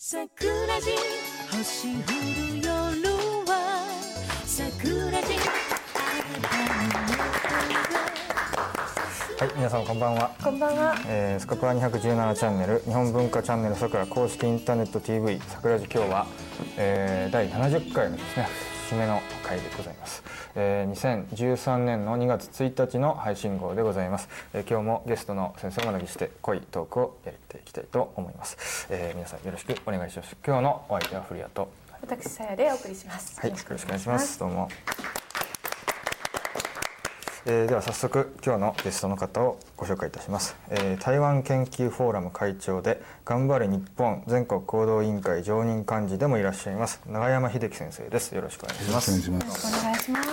桜地星降る夜は桜地はい、皆さんこんばんは。こんばんは。えー、スカパラ217チャンネル日本文化チャンネルさくら公式インターネット TV 桜寺今日は、えー、第70回のですね節目の回でございます、えー、2013年の2月1日の配信号でございます、えー、今日もゲストの先生をお招きして濃いトークをやっていきたいと思います、えー、皆さんよろしくお願いします今日のお相手は古谷と私さやでお送りします。はい、よろしくお願いします。どうも。えーでは早速今日のゲストの方をご紹介いたします、えー台湾研究フォーラム会長で頑張れ日本全国行動委員会常任幹事でもいらっしゃいます永山秀樹先生ですよろしくお願いしますお願いします。お願いします。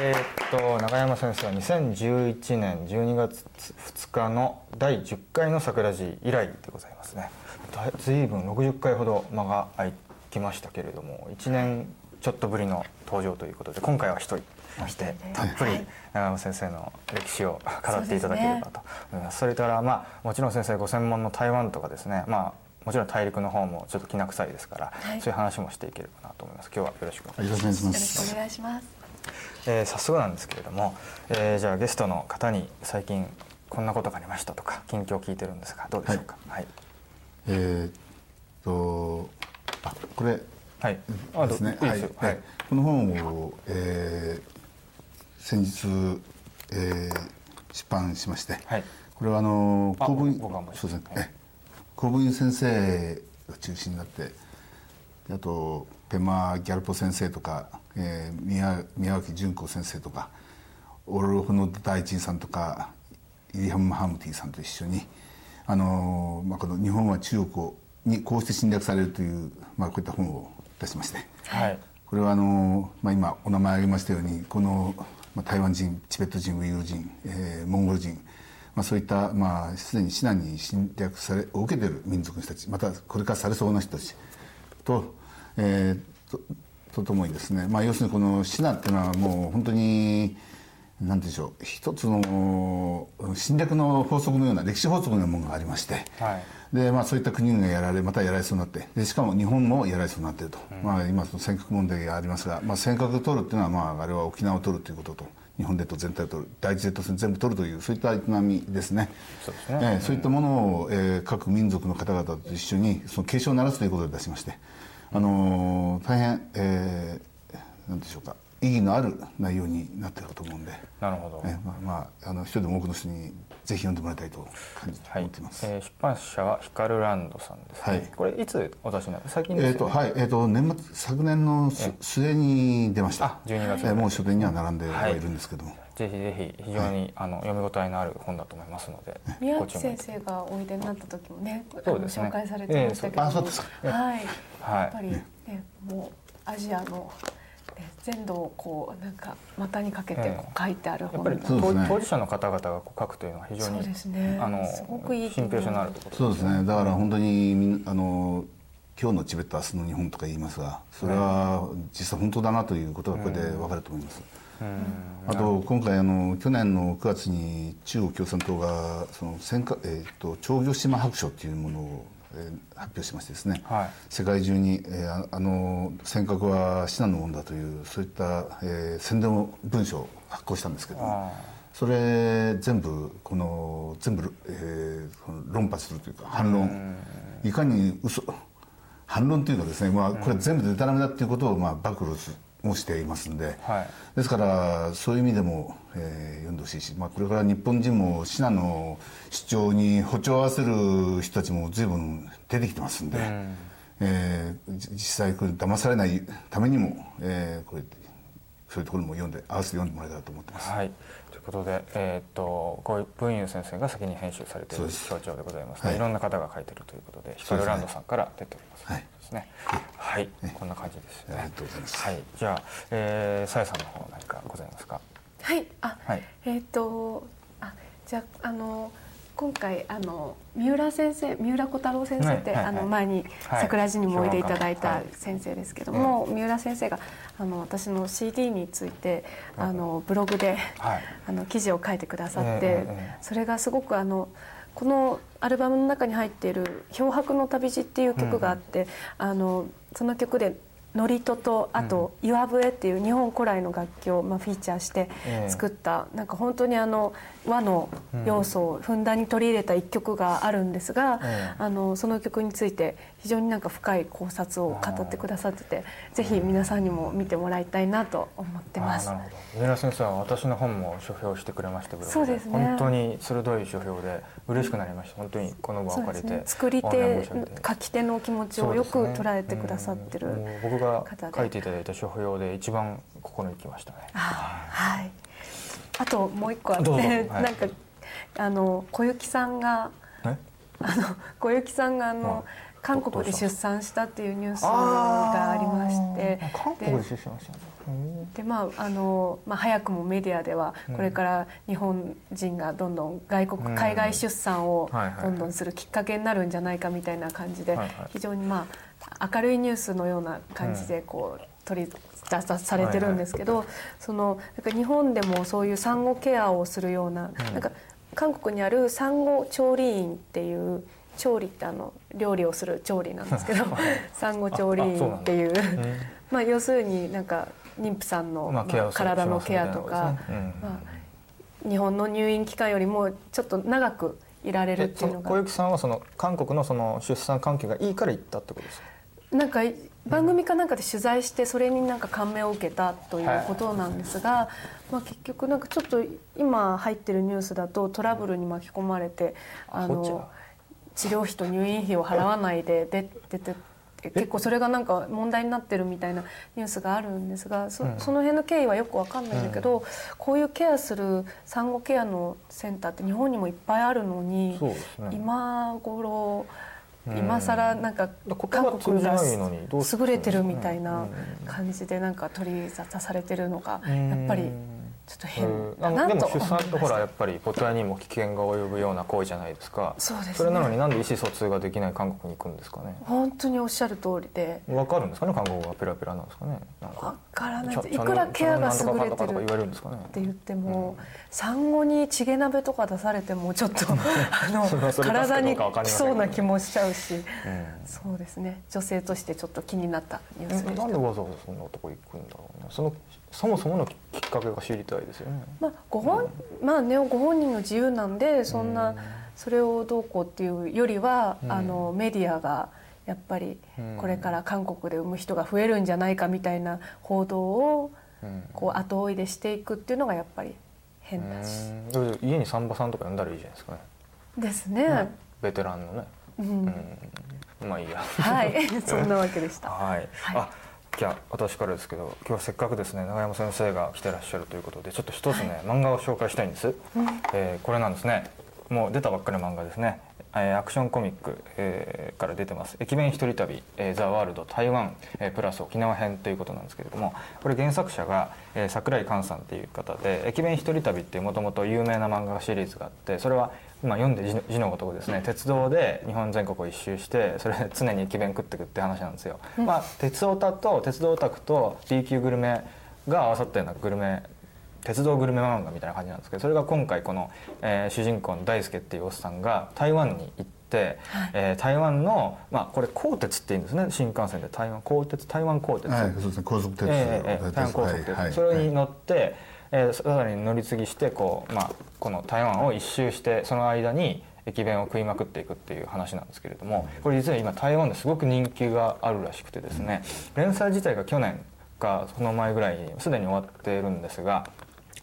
えーっと永山先生は2011年12月2日の第10回の桜寺以来でございますねだいずいぶん60回ほど間が空きましたけれども1年ちょっとぶりの登場ということで今回は一人ましてたっぷり永山先生の歴史を語っていただければと思います。それからまあもちろん先生ご専門の台湾とかですね。まあもちろん大陸の方もちょっときな臭いですから、はい。そういう話もしていければなと思います。今日はよろしくお願いします。よろしくお願いします。えー早速なんですけれども、えーじゃあゲストの方に最近こんなことがありましたとか近況を聞いてるんですがどうでしょうか？はい。えーっと、あ、これ。はい、あですね。どいははい。い、この本を、えー先日、えー出版しまして、はいこれはあのあ公文そうですね。はいえ公文先生が中心になって、であとペマギャルポ先生とか、えー宮宮脇純子先生とか、オルフの大臣さんとか、イリハム・ハムティさんと一緒に、あのまあこの日本は中国をにこうして侵略されるというまあこういった本を出しまして。はいこれはあの、まあ、今お名前挙げましたようにこの、まあ、台湾人チベット人ウイグル人、えーモンゴル人、まあ、そういった、まあ、すでに至難に侵略されを受けている民族の人たちまたこれからされそうな人たちと,、えーととともにですね、まあ、要するにこのシナっていうのはもう本当に何でしょう一つの侵略の法則のような歴史法則のようなものがありまして、はい。でまあ、そういった国がやられまたやられそうになってでしかも日本もやられそうになっていると、まあ、今その尖閣問題がありますが、まあ、尖閣を取るっていうのは、まあ、あれは沖縄を取るということと日本列島全体を取る第一列島線全部取るというそういった営みですね。そうですね。ええそういったものを、えー各民族の方々と一緒にその警鐘を鳴らすということで出しまして、あのー大変、えーなんでしょうか意義のある内容になっているかと思うんで。なるほど、えまあまあ、あの一人でも多くの人にぜひ読んでもらいたいと感じてはい思っています。えー出版社はヒカルランドさんですね、はい。これいつお出しになる最近ですよね、えーとはいえー、と年末昨年のす末に出ました。あ12月えーもう書店には並んではい。るんですけども、ぜひぜひ非常に、あの読み応えのある本だと思いますので宮内先生がおいでになった時もね、そうですね。紹介されてましたけども、ええそうあそうです。かはい、はい。やっぱりね、もうアジアの、ね、全土をこうなんか股にかけてこう書いてあるやっぱり本だそうですね。当当事者の方々がこう書くというのは非常にそうですね。あのすごくいい信憑性のある。ところそうですね。だから本当にあの今日のチベット明日の日本とか言いますがそれは実際本当だなということがこれで分かると思います、あと今回あの去年の9月に中国共産党がその尖閣、えー、と長魚島白書というものを、えー発表しましてですね、はい。世界中に、えーああの尖閣は至難のものだというそういった、えー宣伝を文書を発行したんですけどもそれ全部この全部、えー論破するというか反論。いかに嘘反論というかですね、まあ、これ全部でたらめだっていうことを、まあ、暴露もしていますんで、はい。ですからそういう意味でも、えー読んでほしいし、まあ、これから日本人もシナの主張に歩調を合わせる人たちも随分出てきてますんで、えーじ実際これ騙されないためにも、えーこれそういうところも読んで合わせて読んでもらえたらと思ってます。はい、ということで、えーっとこう文雄先生が先に編集されている象徴でございます、はい。い、ろんな方が書いてるということでヒカルランドさんから出ております。はいね。はい、こんな感じですね。ありがとうございます。はい。じゃあ、えー、さやさんの方何かございますか？はい、あ、はい。えっ、と、あ、じゃあ、あの。今回あの三浦先生三浦小太郎先生って、はいはいはい。あの前にはい。桜地にもおいでいただいたはい。先生ですけども、三浦先生があの私の CD についてあのブログで、はい。あの記事を書いてくださって、それがすごくあのこのアルバムの中に入っている「漂白の旅路」っていう曲があって、あのその曲で祝詞とあと岩笛っていう日本古来の楽器をまあフィーチャーしてええ。作った。なんか本当にあの和の要素をふんだんに取り入れた一曲があるんですが、ええあのその曲について非常になんか深い考察を語ってくださっててぜひ皆さんにも見てもらいたいなと思ってます。あーな。るほど。三浦先生は私の本も書評してくれましてブログそうですね。本当に鋭い書評で嬉しくなりました。本当にこの場を借りてね。作り手書き手の気持ちをよく捉えてくださってる、うんもう僕が書いていただいた書評で一番心にきましたね。あはい。あともう一個あって、はい。なんかあの小雪さんがえ？あの小雪さんがあの、はい韓国で出産したっていうニュースがありまして。でまああのまあ、早くもメディアではうん。これから日本人がどんどん外国、うん。海外出産をどんどんするきっかけになるんじゃないかみたいな感じで、はいはい。非常にまあ明るいニュースのような感じでこう取り出さされてるんですけど、そのなんか日本でもそういう産後ケアをするような,、なんか韓国にある産後調理院っていう調理ってあの料理をする調理なんですけど 産後調理院っていう まあ要するになんか妊婦さんの、まあ体のケアとかねうんまあ、日本の入院期間よりもちょっと長くいられるっていうのが。の小雪さんはその韓国のその出産環境がいいから行ったってことですか？なんか番組かなんかで取材してそれになんか感銘を受けたということなんですが、まあ、結局なんかちょっと今入ってるニュースだとトラブルに巻き込まれてあの治療費と入院費を払わないで出てて結構それがなんか問題になってるみたいなニュースがあるんですがそ,、の辺の経緯はよくわかんないんだけど、こういうケアする産後ケアのセンターって日本にもいっぱいあるのに、今頃うん今更なんか韓国が優れてるみたいなうん。感じでなんか取り沙汰されてるのがうん。やっぱりちょっと変。うん。だなでも出産ってほらやたっぱり母体にも危険が及ぶような行為じゃないですか。そうですね。それなのになんで意思疎通ができない韓国に行くんですかね？本当におっしゃる通りで。わかるんですかね？韓国語がペラペラなんですかね？わからないいくらケアが優れてる言われるんですかね？って言っても、産後にチゲ鍋とか出されてもちょっとあの体にきそうな気もしちゃうし、うん。そうですね。女性としてちょっと気になったニュースでした。えなんでわざわざそんなとこ行くんだろうね。そのそもそものきっかけが知りたいですよね。まあ、ご本まあねご本人の自由なんでそんうなん。それをどうこうっていうよりは、うん。あのメディアがやっぱりうん。これから韓国で産む人が増えるんじゃないかみたいな報道をうん。こう後追いでしていくっていうのがやっぱり変だし、うん。家に産婆さん。とか呼ん。だらいいじゃないですかねですね。ねベテランのねうん。うん。まあいいやはいそん。なわけでした。はい、はいあじゃあ私からですけど今日はせっかくですね永山先生が来てらっしゃるということでちょっと一つね、漫画を紹介したいんです、えーこれなんですね。もう出たばっかりの漫画ですね、えーアクションコミック、えーから出てます「駅弁一人旅、えーザ・ワールド台湾、えープラス沖縄編」ということなんですけれどもこれ原作者が、えー桜井寛さんっていう方で「駅弁一人旅」っていうもともと有名な漫画シリーズがあってそれはまあ、読んで字のごとくですね鉄道で日本全国を一周してそれで常に駅弁食ってくって話なんですよ、まあ鉄オタと鉄道オタクと B 級グルメが合わさったようなグルメ鉄道グルメ漫画みたいな感じなんですけどそれが今回この、えー主人公の大輔っていうおっさんが台湾に行って、えー台湾の、まあ、これ鋼鉄っていうんですね。新幹線で台湾鋼鉄台湾鋼鉄、はいそうですね。高速鉄道ええええ台湾高速鉄。道、はいはい。それに乗って、えーさらに乗り継ぎしてこう、まあ、この台湾を一周してその間に駅弁を食いまくっていくっていう話なんですけれどもこれ実は今台湾ですごく人気があるらしくてですね連載自体が去年かその前ぐらいにすでに終わっているんですが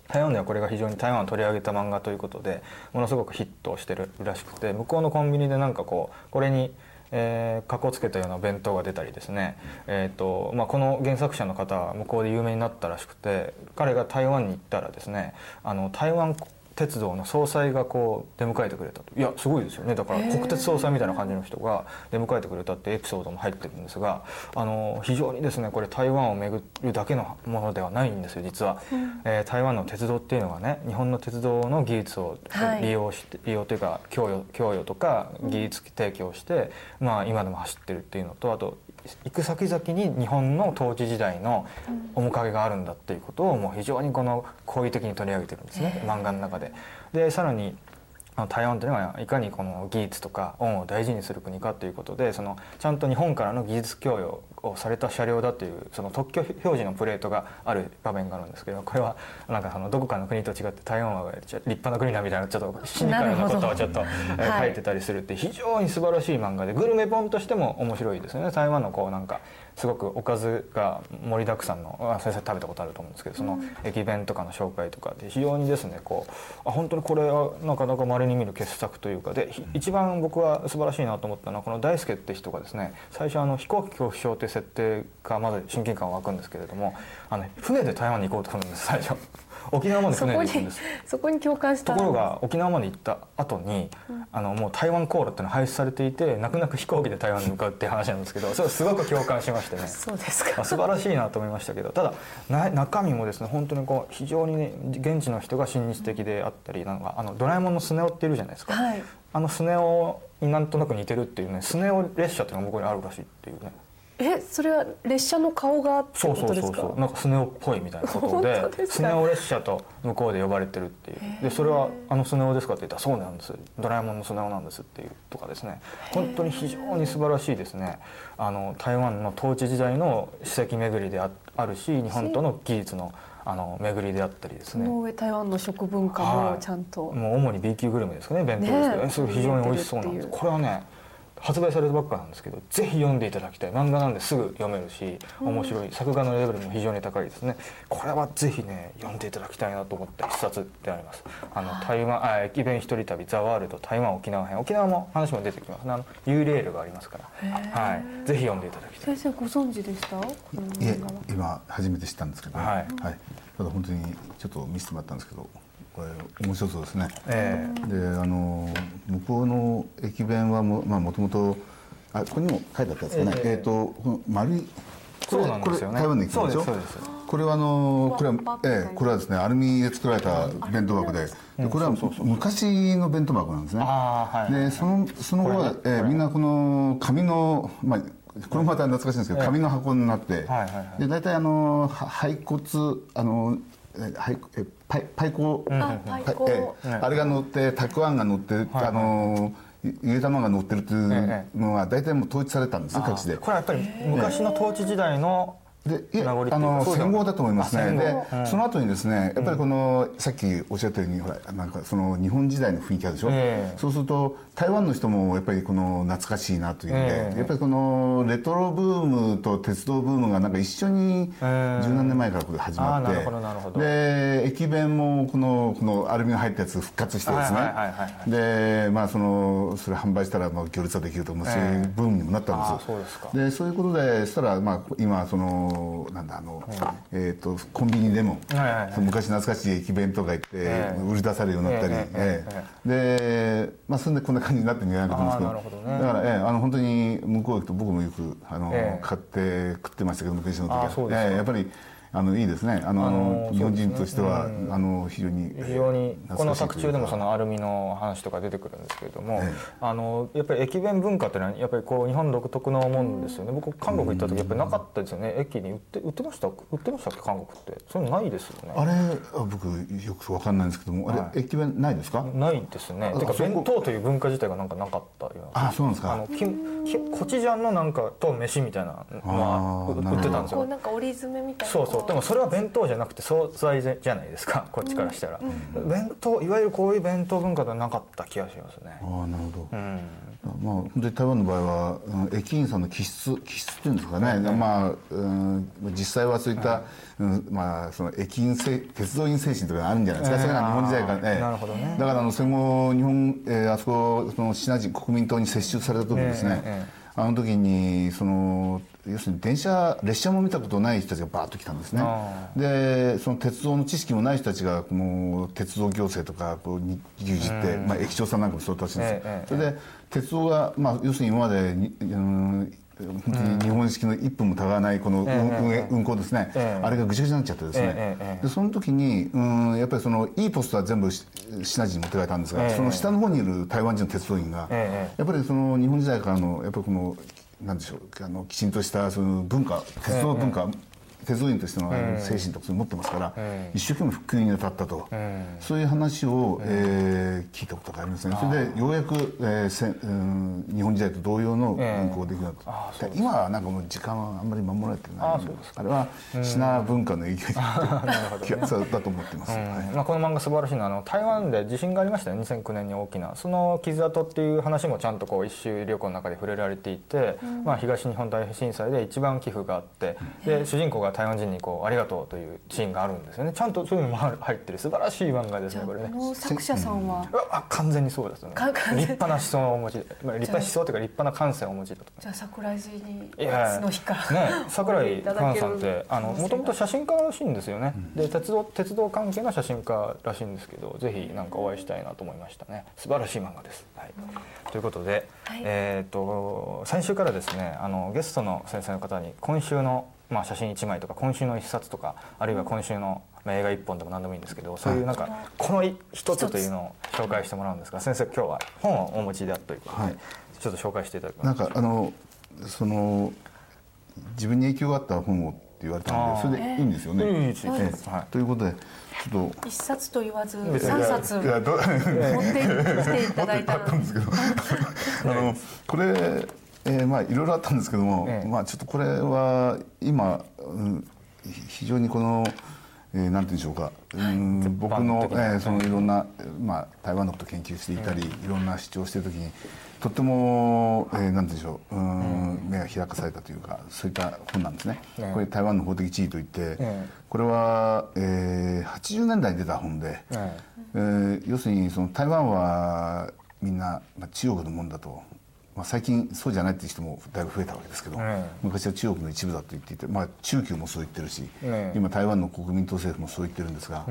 台湾ではこれが非常に台湾を取り上げた漫画ということでものすごくヒットしてるらしくて向こうのコンビニでなんかこうこれにえー、かっこつけたような弁当が出たりですね、えーとまあ、この原作者の方は向こうで有名になったらしくて彼が台湾に行ったらですねあの台湾鉄道の総裁がこう出迎えてくれたと。いやすごいですよね。だから国鉄総裁みたいな感じの人が出迎えてくれたってエピソードも入ってるんですがあの非常にですねこれ台湾を巡るだけのものではないんですよ実は、えー台湾の鉄道っていうのがね日本の鉄道の技術をはい。利用して、利用というか供与供与とか技術提供して、まあ、今でも走ってるっていうのとあと行く先々に日本の統治時代の面影があるんだっていうことをもう非常にこの好意的に取り上げてるんですね漫画の中で。でさらに台湾というのがいかにこの技術とか恩を大事にする国かということでそのちゃんと日本からの技術供与をされた車両だというその特許表示のプレートがある場面があるんですけどこれはなんかそのどこかの国と違って台湾は立派な国だみたいなちょっとシニカルなことをちょっと、え書いてたりするって非常に素晴らしい漫画でグルメ本としても面白いですよね。台湾のこうなんかすごくおかずが盛りだくさんのあ先生食べたことあると思うんですけどその駅弁とかの紹介とかで非常にですねこうあ本当にこれはなかなか稀に見る傑作というかでひ一番僕は素晴らしいなと思ったのはこの大輔って人がですね最初あの飛行機恐怖症という設定がまず親近感湧くんですけれどもあの船で台湾に行こうとするんです最初沖縄まで船で行くんです。そこに共感した。ところが沖縄まで行った後に、あのもう台湾航路っていうのは廃止されていて泣く泣く飛行機で台湾に向かうっていう話なんですけどそれすごく共感しましてね。そうですか。あ素晴らしいなと思いましたけどただな中身もですね本当にこう非常にね現地の人が親日的であったりなんかあのドラえもんのスネ夫っているじゃないですか、はい。あのスネ夫になんとなく似てるっていうねスネ夫列車っていうのが向こうにあるらしいっていうねえそれは列車の顔がってそうそうことですかそうそう。なんかスネ夫っぽいみたいなことででスネ夫列車と向こうで呼ばれてるっていう。でそれはあのスネ夫ですかって言ったらそうなんです。ドラえもんのスネ夫なんですっていうとかですね。本当に非常に素晴らしいですね。あの台湾の統治時代の史跡巡りでああるし日本との技術のあの巡りであったりですね。その上台湾の食文化もちゃんと、もう主に B 級グルメですかね弁当ですけど、ね。え。それ非常に美味しそうなんです。これはね発売されたばっかなんですけどぜひ読んでいただきたい。漫画なんですぐ読めるし面白い、作画のレベルも非常に高いですね。これはぜひね読んでいただきたいなと思った一冊であります。あの台湾あ駅弁一人旅ザワールド台湾沖縄編沖縄も話も出てきます。ねあの U レールがありますから。はい。ぜひ読んでいただきたい。先生ご存知でした？いえ今初めて知ったんですけど、はい。ただ本当にちょっと見せてもらったんですけどこれ面白そうですね、えであの向こうの駅弁はもまあもともとあここにも書いてあったんですかねええ。えっ、とこの丸いこれそうなんですよね。これ台湾の駅弁でしょ？そうですそうです。これはあのこれはええこれはですねアルミで作られた弁当箱で。でこれは昔の弁当箱なんですね。はい。でそのその後は、ええみんなこの紙のまあこれもまた懐かしいんですけど紙の箱になって、で大体あのは骸骨あのえ廃えパイパイパイコええ。あれが乗ってたくあんが乗って、はい。あのゆゆで玉が乗ってるっていうえのが大体もう統一されたんですね各地で。これはやっぱり昔の統治時代のでいえ名残っていうか。あの戦後だと思いますね。で、その後にですねやっぱりこの、さっきおっしゃったようにほらなんかその日本時代の雰囲気あるでしょ、ええ。そうすると台湾の人もやっぱりこの懐かしいなというので、ええ。やっぱりこのレトロブームと鉄道ブームがなんか一緒にええ。十何年前からこれ始まって、で駅弁もこのこのアルミが入ったやつ復活してですね、でまあそのそれ販売したらまあ行列ができるともうそういうブームにもなったんですあーそうでそういうことでしたら、まあ、今そのなんだあの、えー、とコンビニでも、昔懐かしい駅弁とか言って、ええ。売り出されるようになったり、えで、まあ、それでこんな感じになってるんじゃないかと思うんですけどだから、ええあの本当に向こう行くと僕もよくあの、ええ。買って食ってましたけど昔の時あーそうですか。ええやっぱりあのいいですね。あのあの日本人としては、うんあの非常に非常にこの作中でもそののアルミの話とか出てくるんですけれども、ええ。あのやっぱり駅弁文化っていうのはやっぱりこう日本独特のもんですよね。僕韓国行った時やっぱりなかったですよね。駅に売って売ってました？売ってましたっけ？韓国って。そういうのないですよね。あれあ僕よくわかんないんですけどもあれ、はい。駅弁ないですか？ないですね。あてか弁当という文化自体がなんかなかったような。あそうなんですか。あのききコチュジャンのなんかと飯みたいなのは売ってたんですよ。こうなんか折り詰めみたいな。そうそうでもそれは弁当じゃなくて惣菜じゃないですかこっちからしたら、弁当いわゆるこういう弁当文化ではなかった気がしますね。ああなるほど、うん。まあ、本当に台湾の場合は、うん駅員さんの気質気質っていうんですかね、まあ、うん、実際はそういった、うんまあ、その駅員せ鉄道員精神とかあるんじゃないですか、ええそれが日本時代からあーなるほどね。だからあの戦後日本、えーあそこそのシナ人国民党に接収された時ですね、えええあの時にその要するに電車列車も見たことない人たちがバーッと来たんですね。あでその鉄道の知識もない人たちがもう鉄道行政とかこうに牛耳って、まあ、駅長さんなんかもそうだったらしいんですそれで鉄道が、まあ、要するに今までに、うん本当に日本式の1分もたがわないこの運,、行ですね、ええ。あれがぐちゃぐちゃになっちゃってですね、でその時にうんやっぱりそのいいポストは全部しシナ人に持ってかれたんですが、ええその下の方にいる台湾人の鉄道員が、ええ。やっぱりその日本時代からのやっぱりこのなんでしょうあのきちんとしたその文化鉄道文化、鉄道員としてのあの精神とかそういうの持ってますから、一生懸命復旧に当たったと、そういう話を、えー聞いたことがありますね。それでようやく、えーせうん日本時代と同様の運行できるように今はなんかもう時間はあんまり守られてないあれは品文化の影響だと思ってます、はい。まあ、この漫画素晴らしいのはあの台湾で地震がありましたよ2009年に大きな。その傷跡っていう話もちゃんとこう一周旅行の中で触れられていて、まあ、東日本大震災で一番寄付があってで主人公が台湾人にこう「ありがとう」というシーンがあるんですよね。ちゃんとそういうのも入ってる素晴らしい漫画ですねこれね。作者さんは？うわあ完全にそうです。ねか完全立派な思想をお持ち。で、まあ、立派な思想というか立派な感性をお持ちだと。じゃあ桜地にいやいつの日か。らね 桜井寛さんってあのもともと写真家らしいんですよね、で鉄道鉄道関係の写真家らしいんですけどぜひなんかお会いしたいなと思いましたね。素晴らしい漫画です、はい。ということで、はい。えっ、と先週からですねあのゲストの先生の方に今週の、まあ、写真1枚とか今週の1冊とかあるいは今週の、まあ、映画1本でも何でもいいんですけどそういうなんかこの一つというのを紹介してもらうんですが先生今日は本をお持ちであるということで、はい。ちょっと紹介していただきますなんかあのその自分に影響があった本をって言われたのでそれでいいんですよね？いいですええはい。ということでちょっと。一冊と言わず三冊。持ってきていただいたんですけど。あのこれ、えーまあいろいろあったんですけども、ええ。まあちょっとこれは今、うん、非常にこの、えーなんて言うんでしょうか、うん、僕の、え的な。ーそのいろんな、まあ、台湾のことを研究していたり、いろんな主張をしている時にとっても、えーなんて言うんでしょう、うん目が開かされたというかそういった本なんですね。ええ。これ台湾の法的地位といって、ええ。これは、えー80年代に出た本で、え。えー要するにその台湾はみんな、まあ、中国のもんだと、まあ、最近そうじゃないっていう人もだいぶ増えたわけですけど、ええ。昔は中国の一部だと言っていて、まあ、中共もそう言ってるし、ええ。今台湾の国民党政府もそう言ってるんですが、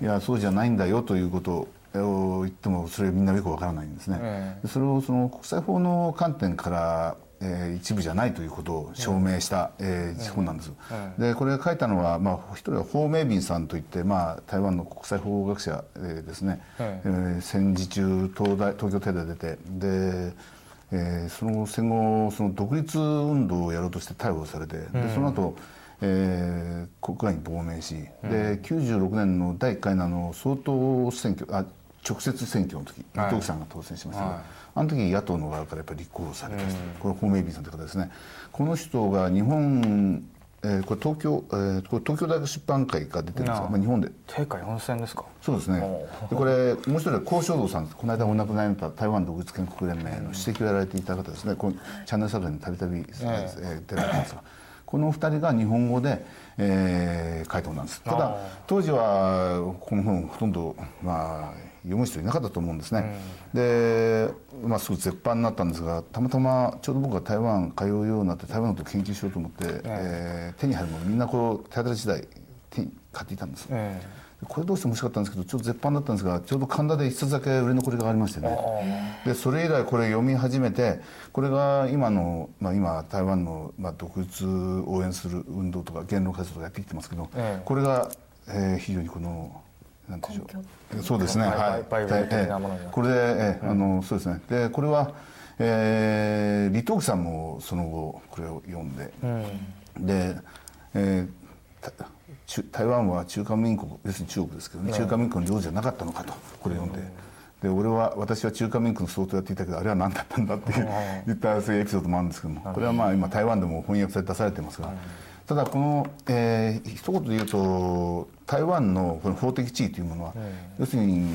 いやそうじゃないんだよということを言ってもそれみんなよくわからないんですね、それをその国際法の観点から、えー一部じゃないということを証明した、えー本なんです、でこれ書いたのは、まあ、一人はホウ・メイビンさんといって、まあ、台湾の国際法学者、えーですね、え。えー戦時中東大東京帝大出てで、えーその戦後その独立運動をやろうとして逮捕されて、でその後、えー国外に亡命し、で96年の第1回のあの総統選挙あ直接選挙の時伊はい。藤さんが当選しましたけど、はい。あの時野党の側からやっぱり立候補されました、これホーメイビンさんという方ですね。この人が日本、えーこれ東京、えーこれ東京大学出版会が出てるんですが、まあ、日本で。定価4000ですか。そうですね。おでこれもう一人は高正道さん。この間お亡くなりになった台湾独立建国連盟の主席をやられていた方ですね。このチャンネルサブにたびたびえー出られてますが。この二人が日本語で、えー書いた本なんです。ただあ。当時はこの本ほとんど、まあ、読む人いなかったと思うんですね、で、まあ、すぐ絶版になったんですがたまたまちょうど僕が台湾通うようになって台湾のことを研究しようと思って、えー手に入るものみんなこう手当たり次第手に買っていたんです、えこれどうしても欲しかったんですけどちょっと絶版だったんですがちょうど神田で一冊だけ売れ残りがありましてね。でそれ以来これ読み始めてこれが今の、まあ、今台湾の、まあ、独立を応援する運動とか言論活動とかやってきてますけど、ええ。これが、えー非常にこのなんでしょう。そうですね。はい。バイバイブル的なものになってええ。これで、ええあのそうですね。でこれは、えー、李登輝さんもその後これを読んで、で、えー台湾は中華民国要するに中国ですけどね、中華民国の領事じゃなかったのかとこれ読んで。で俺は私は中華民国の総統やっていたけどあれは何だったんだっていう言ったそういうエピソードもあるんですけども。これはまあ今台湾でも翻訳されて出されてますがただこの、えー一言で言うと台湾のこの法的地位というものは要するに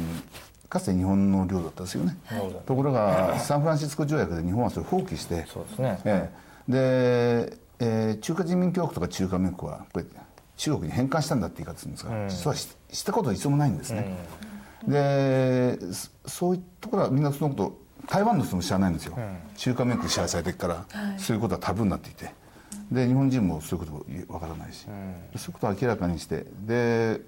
かつて日本の領土だったんですよね。ところがサンフランシスコ条約で日本はそれを放棄してそうですね。ええ。で、えー中華人民共和国とか中華民国はこれ中国に返還したんだって言い方するんですが、実はししたことは一度もないんですね、でそそういうところはみんなそのこと台湾の人も知らないんですよ、中華民国に支配されてから、そういうことはタブーになっていてで日本人もそういうことわからないし、そういうことを明らかにして。で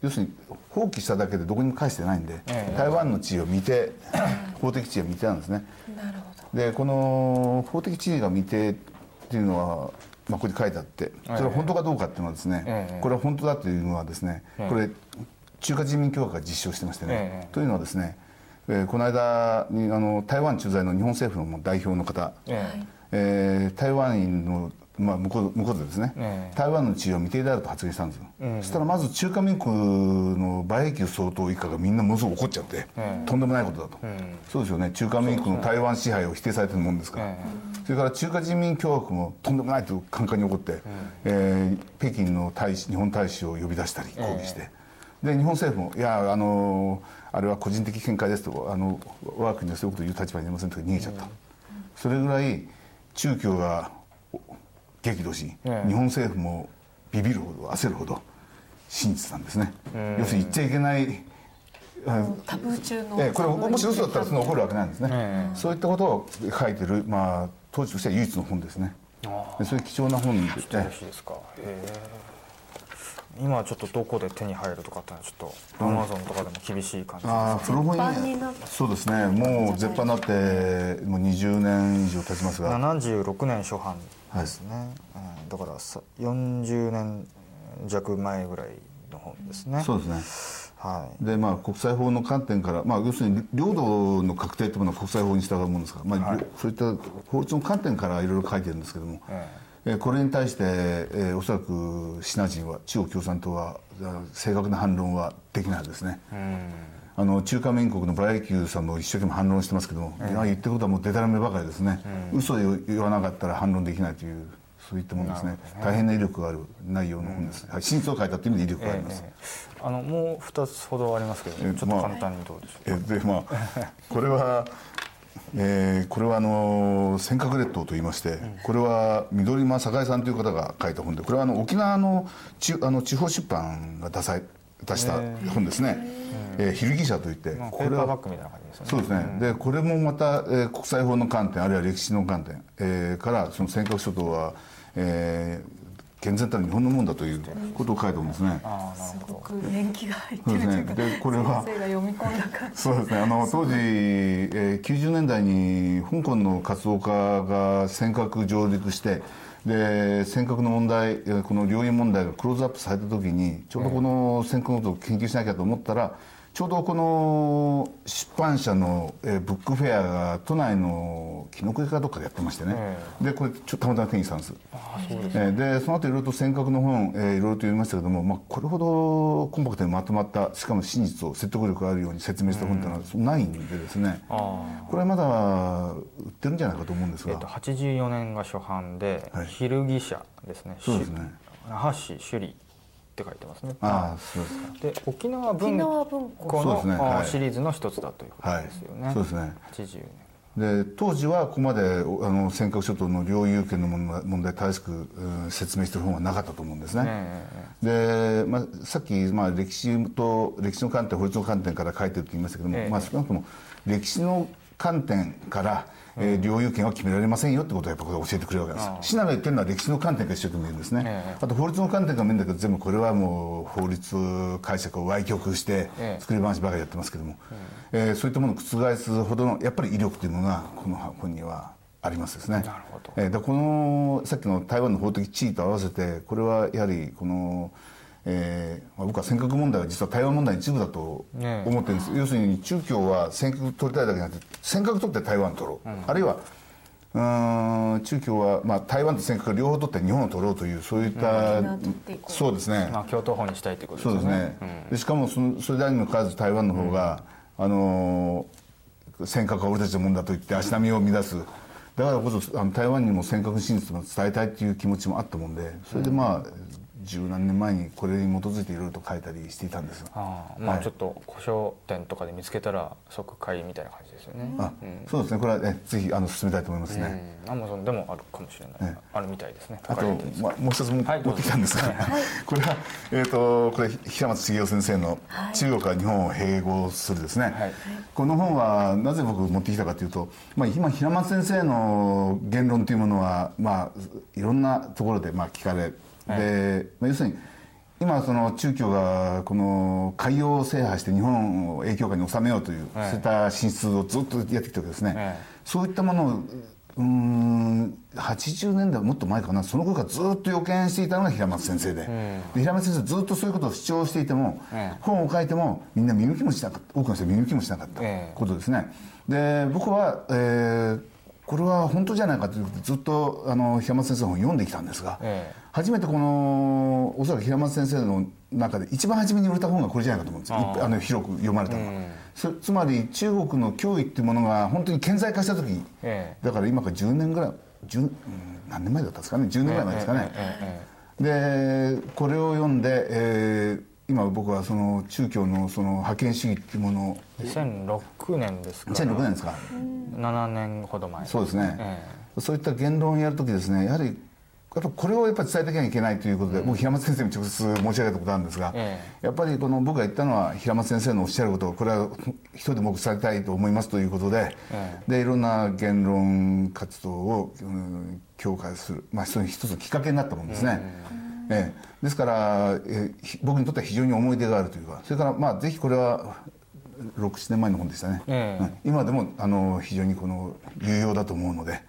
要するに放棄しただけでどこにも返してないんで、台湾の地位を見て 法的地位を見てなんですね。なるほど。でこの法的地位が未定っていうのは、まあ、ここに書いてあってそれは本当かどうかっていうのはですね、ええ。これは本当だというのはですね、これ中華人民共和国が実証してましてね、ええ。というのはですね、えーこの間にあの台湾駐在の日本政府の代表の方、ええー台湾のまあ、向こう向こうでですね、ええ。台湾の地位は未定であると発言したんですよ、そしたらまず中華民国の馬英九総統以下がみんなものすごく怒っちゃって、とんでもないことだと、そうですよね。中華民国の台湾支配を否定されてるもんですから、えそれから中華人民共和国もとんでもないとカンカンに怒って、えー北京の大使日本大使を呼び出したり抗議して、で日本政府も「いやあのあれは個人的見解です」とあの我が国はそういうことを言う立場にありませんと逃げちゃった、それぐらい中共がお激怒し、ええ。日本政府もビビるほど焦るほど真実なんですね、要するに言っちゃいけないあタブー中のええこれもし嘘だったらその起こるわけないんですね、えそういったことを書いてる、まあ、当時としては唯一の本ですね。でそういう貴重な本で、よろしいですか。へえ今はちょっとどこで手に入るとかってのはちょっとアマゾンとかでも厳しい感じですああ古本絶版になっそうですね。もう絶版になってもう20年以上経ちますが。76年初版ですね、うん、だからさ40年弱前ぐらいの本ですね。そうですね。はい。でまあ国際法の観点から、まあ、要するに領土の確定というものは国際法に従うものですから、まあそういった法律の観点からいろいろ書いてるんですけども、ええ。ーこれに対して、えーおそらくシナ人は中国共産党はあ正確な反論はできないですね、あの中華民国の馬英九さんも一生懸命反論してますけども、いや言ってることはもうデタラメばかりですね、嘘を言わなかったら反論できないというそういったものですね。大変な威力がある内容の本です、はい真実を書いたという意味で威力があります、ええあのもう2つほどありますけど、えちょっと簡単にどうでしょう、えでまあこれは、えーこれはあの尖閣列島と言いまして、これは緑間栄さんという方が書いた本でこれはあの沖縄のちあの地方出版が出さ出した本ですね「えー、昼記者」といって、まあ、これはバッグみたいな感じですよね。そうですね、でこれもまた、えー国際法の観点あるいは歴史の観点、えーからその尖閣諸島は、えー健全たる日本のもんだということを書いてるんですね。すごく年季が入ってるというかですね。でこれは先生が読み込んだ感じ。そうですね。あの当時、えー90年代に香港の活動家が尖閣上陸してで尖閣の問題えーこの領有問題がクローズアップされた時にちょうどこの尖閣のことを研究しなきゃと思ったらちょうどこの出版社の、えーブックフェアが都内の紀ノ国かどっかでやってましてね、でこれちょたまたま手にしたんです。えーでその後いろいろと尖閣の本、えーいろいろと読みましたけども、まあ、これほどコンパクトにまとまったしかも真実を説得力があるように説明した本っていうのはないんでですね、これはまだ売ってるんじゃないかと思うんですが、えっと、84年が初版で「はい。昼記者」ですね。そうですね。那覇市首里って書いてますね。ああそうですか。で沖縄文庫の、あはい。シリーズの一つだということはいですよね、そうですね。80年。で当時はここまでおあの尖閣諸島の領有権の問題問題正しく、うん説明してる本はなかったと思うんですね、で、まあ、さっき、まあ、歴史と歴史の観点法律の観点から書いてると言いましたけども、ええ。まあ、少なくとも歴史の観点から、えー領有権は決められませんよってことをやっぱこれ教えてくれるわけです。シナが言ってるのは歴史の観点から一生懸命言うんですね、ええ。あと法律の観点から見るんだけど全部これはもう法律解釈を歪曲してええ。作り話ばかりやってますけども、えーそういったものを覆すほどのやっぱり威力というのがこの本にはありますですね。なるほど。えーでこのさっきの台湾の法的地位と合わせてこれはやはりこの、えーまあ、僕は尖閣問題は実は台湾問題の一部だと思ってるんです、要するに中共は尖閣取りたいだけじゃなくて尖閣取って台湾取ろう、あるいはうーん中共は、まあ、台湾と尖閣両方取って日本を取ろうというそういった、う。そうですね、まあ共闘法にしたいということそうですね。ね、でしかもそのそれであるにもかかわらず台湾の方が、あのー尖閣は俺たちのもんだと言って足並みを乱す。だからこそあの台湾にも尖閣真実を伝えたいっていう気持ちもあったもんでそれでまあ十何年前にこれに基づいていろいろと書いたりしていたんですああまあはい。ちょっと古書店とかで見つけたら即買いみたいな感じですよね。あ、そうですね。これはねぜひあの進めたいと思いますね、アマゾンでもあるかもしれない、ええ。あるみたいですね。あと、まあ、もう一つもはい持ってきたんですが、これは、えー、とこれ平松茂雄先生の「中国は日本を併合する」ですね、はい。この本はなぜ僕持ってきたかというと、まあ、今平松先生の言論というものは、まあ、いろんなところでまあ聞かれ、でまあ要するに今その中共がこの海洋を制覇して日本を影響下に収めようという、はい。そういった進出をずっとやってきたわけですね、ええそういったものをうーん80年代もっと前かな。その頃からずっと予見していたのが平松先生で,、で平松先生ずっとそういうことを主張していても、ええ。本を書いてもみんな見抜きもしなかった。多くの人は見抜きもしなかったええ。ことですね。で僕は、えーこれは本当じゃないかということでずっとあの平松先生の本を読んできたんですが、ええ初めてこのおそらく平松先生の中で一番初めに売れた本がこれじゃないかと思うんですよ。あの広く読まれたのが、うん。そつまり中国の脅威っていうものが本当に顕在化した時、えだから今から10年ぐらい10、うん何年前だったんですかね。10年ぐらい前ですかね、えええでこれを読んで、えー今僕はその中共のその覇権主義っていうものを。え2006年ですか2006年ですか、7年ほど前。そうですね、えそういった言論をやるときですねやはりやっぱこれをやっぱり伝えていかなきゃいけないということで、僕平松先生に直接申し上げたことあるんですが、えやっぱりこの僕が言ったのは平松先生のおっしゃることをこれは一人でも伝えたいと思いますということで、えでいろんな言論活動を、うん強化する、まあ、その一つのきっかけになったもんですね。ええ。ですから、えーひ僕にとっては非常に思い出があるというかそれからまあぜひこれは67年前の本でしたね、ええ。うん。今でもあの非常にこの有用だと思うので、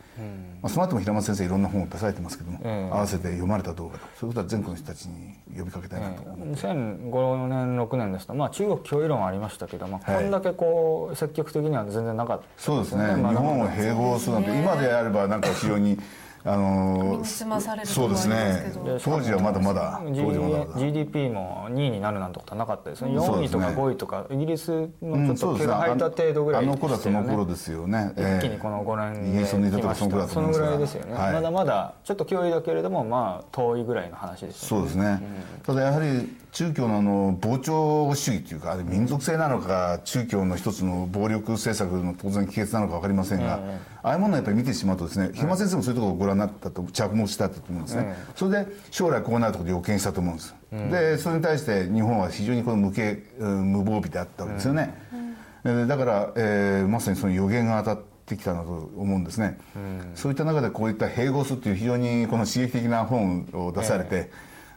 まあ、その後も平松先生いろんな本を出されてますけども、ええ合わせて読まれたらどうかとそういうことは全国の人たちに呼びかけたいなと思う、2005年6年ですと、まあ、中国脅威論はありましたけども、はい。こんだけこう積極的には全然なかったそうですね、日本を併合するなんて、今であればなんか非常にあの身につまされるところそうですね。ど当時はまだまだ当 G- 時はまだ。まだ GDP も2位になるなんてことはなかったですね。4そうですね。位とか5位とかイギリスうのちょっと毛が生えた程度ぐらいあの頃はそでしたよね。の頃ですよね、一気にこの5年イギリスのネタとかそのぐらいですよね、はい。まだまだちょっと脅威だけれどもまあ遠いぐらいの話ですよね。そうですね、ただやはり中共のあの膨張主義というかあれ民族性なのか中共の一つの暴力政策の当然帰結なのか分かりませんが、ああいうものをやっぱり見てしまうとですね平間先生もそういうところをご覧になったと着目したと思うんですね、それで将来こうなると予見したと思うんです、でそれに対して日本は非常にこの無形うん無防備であったわけですよね、でだから、えーまさにその予言が当たってきたなと思うんですね、そういった中でこういった併合するという非常にこの刺激的な本を出されて、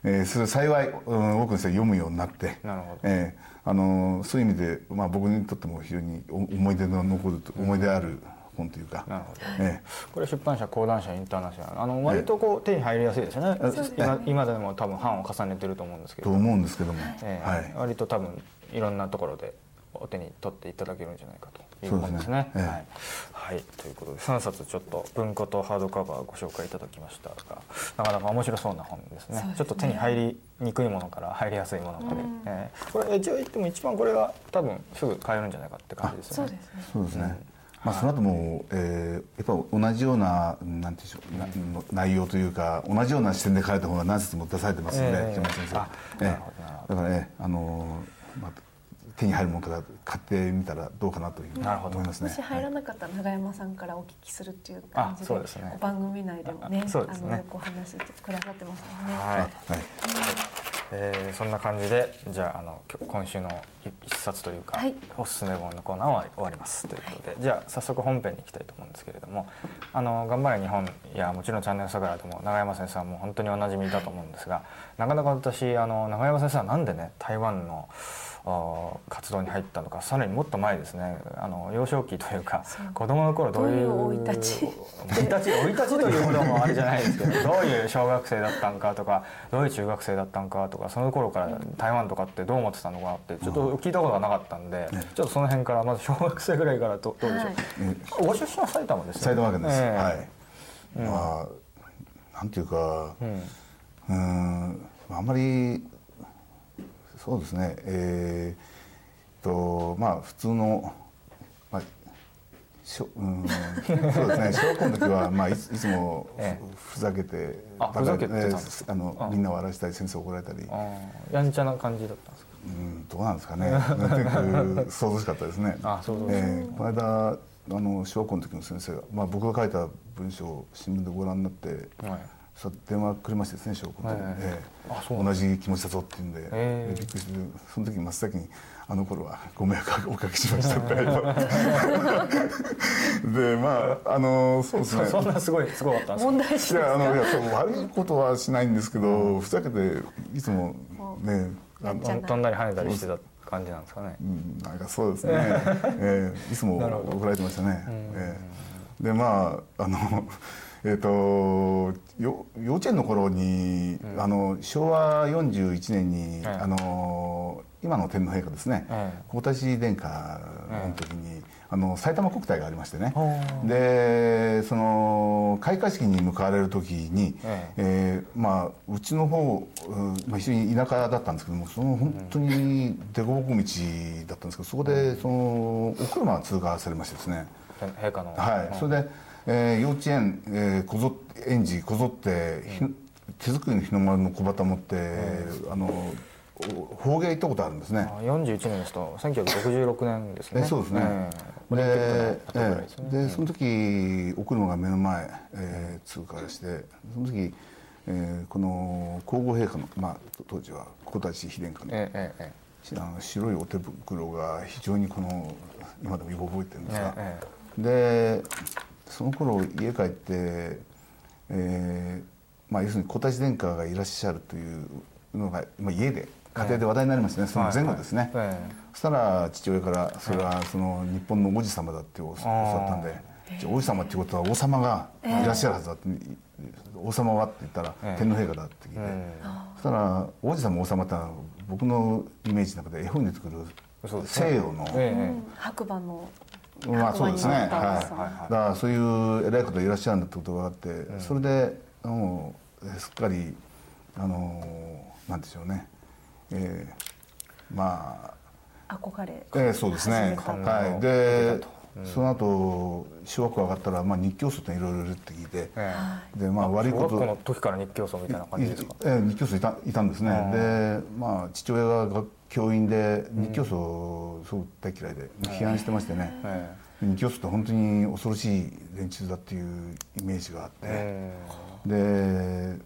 えーそれ幸い、うん多くの人が読むようになってなえーあのーそういう意味で、まあ、僕にとっても非常にお思い出の残ると思い出ある本というか、なるほど。えこれ出版社講談社インターナショナル。あの割とこう手に入りやすいですよね、今今でも多分版を重ねてると思うんですけど、ーと思うんですけども、ええ。はい、割と多分いろんなところでお手に取っていただけるんじゃないかということですね。はい、はい、ということで3冊ちょっと文庫とハードカバーご紹介いただきましたがなかなか面白そうな本ですね。ね。ちょっと手に入りにくいものから入りやすいものまで、ええ。これ一応言っても一番これが多分すぐ買えるんじゃないかって感じですよね。そうですね。そうですね、まあ、その後も、えーやっぱ同じようななんていうんでしょう内容というか同じような視点で書いた本が何冊も出されてますので、ええ。平間先生。あえなるほどなるほえだからね、あのーまあ、手に入るものから買ってみたらどうかなというふうに思いますね。もし入らなかったら永山さんからお聞きするっていう感じでですね。番組内でもねあそうですね。あのよくお話ししてくださってますもんね。はい。はいえーそんな感じでじゃああの今週の一一冊というか、はい。おすすめ本のコーナーは終わります。ということで、じゃあ早速本編に行きたいと思うんですけれども「あの頑張れ日本」やもちろん「チャンネル桜」でも永山先生はもう本当におなじみだと思うんですがなかなか私あの永山先生はなんでね台湾のあ活動に入ったのかさらにもっと前ですね。あの幼少期というか子供の頃どういう生い立ち？生い立ち？生い立ちというほどもあれじゃないですけど どういう小学生だったんかとかどういう中学生だったんかとかその頃から台湾とかってどう思ってたのかってちょっと聞いたことがなかったんで、ちょっとその辺からまず小学生ぐらいからどどうでしょう、はいご出身は埼玉ですよ埼玉県です、ええ。はい、まあなんていうかうん。うーんあんまりそうですね。えー、とまあ普通の、まあしょうんそうですね。小学校の時は、まあ、いついつもふ,、ざけてあふざけてたんえですーあのあみんな笑わせたり先生怒られたり。やんちゃな感じだったんですか？うんどうなんですかね。想像しかったですね。あ想像えーこの間あの小学校の時の先生が、まあ、僕が書いた文章を新聞でご覧になって、はいさ電話くれましてですね小学校の時に、はいはい。はいええ。あそうなん同じ気持ちだぞって言うんで、へえ。でびっくりしてその時に真っ先に「あの頃はご迷惑をおかけしました」って でまああのそうですね。そ んなすごいすごかったんですか？問題児いやあのいやそう悪いことはしないんですけど、ふざけていつもねあの飛んだり跳ねたりしてた感じなんですかね？うん。なんかそうですね、ええいつも 怒られてましたね、ええ。でまああのえっ、とよ幼稚園の頃に、あの昭和41年に、はい。あの今の天皇陛下ですね、はい。皇太子殿下の時に、あの埼玉国体がありましてね、はでその開会式に向かわれる時に、ええーまあ、うちの方、うんまあ、非常に田舎だったんですけどもその本当に凸凹道だったんですけどそこでそのお車が通過されましてですね、陛下の。はい、それで、えー幼稚園、えーこぞ園児こぞって、ひ手作りの日の丸の小旗持って、あのお方言行ったことあるんですね。あ41年ですと1966年ですね。えそうですね、えでですね。ええ。でその時お車が目の前、えー通過してその時、えーこの皇后陛下の、まあ、当時は皇太子妃殿下の,、ええええあの白いお手袋が非常にこの今でもよく覚えてるんですが、え。でその頃家帰って、えーまあ、要するに皇太子殿下がいらっしゃるというのが、まあ、家で家庭で話題になりましたね、その前後ですね、はい。はい。えそしたら父親からそれはその日本の王子様だって教わったんで、じゃあ王子様ってことは王様がいらっしゃるはずだって、王様はって言ったらええ天皇陛下だって聞いて、えそしたら王子様王様ってのは僕のイメージの中で絵本に出てくる西洋の、白馬のまあそうですね、はい、白馬に乗った王様だからそういう偉い方がいらっしゃるんだってことがあって、それでもうすっかりあのなんでしょうね、えーまあ。憧れ。ええそうですね。はい。で、その後小学校上がったらまあ日教祖っていろいろいるって聞いて、えでまあ悪い小こと学校の時から日教祖みたいな感じですか？ええ日教祖いたいたんですね。で、まあ父親が学教員で日教祖すごく大嫌いで批判してましてね。え日教祖って本当に恐ろしい連中だっていうイメージがあって、えで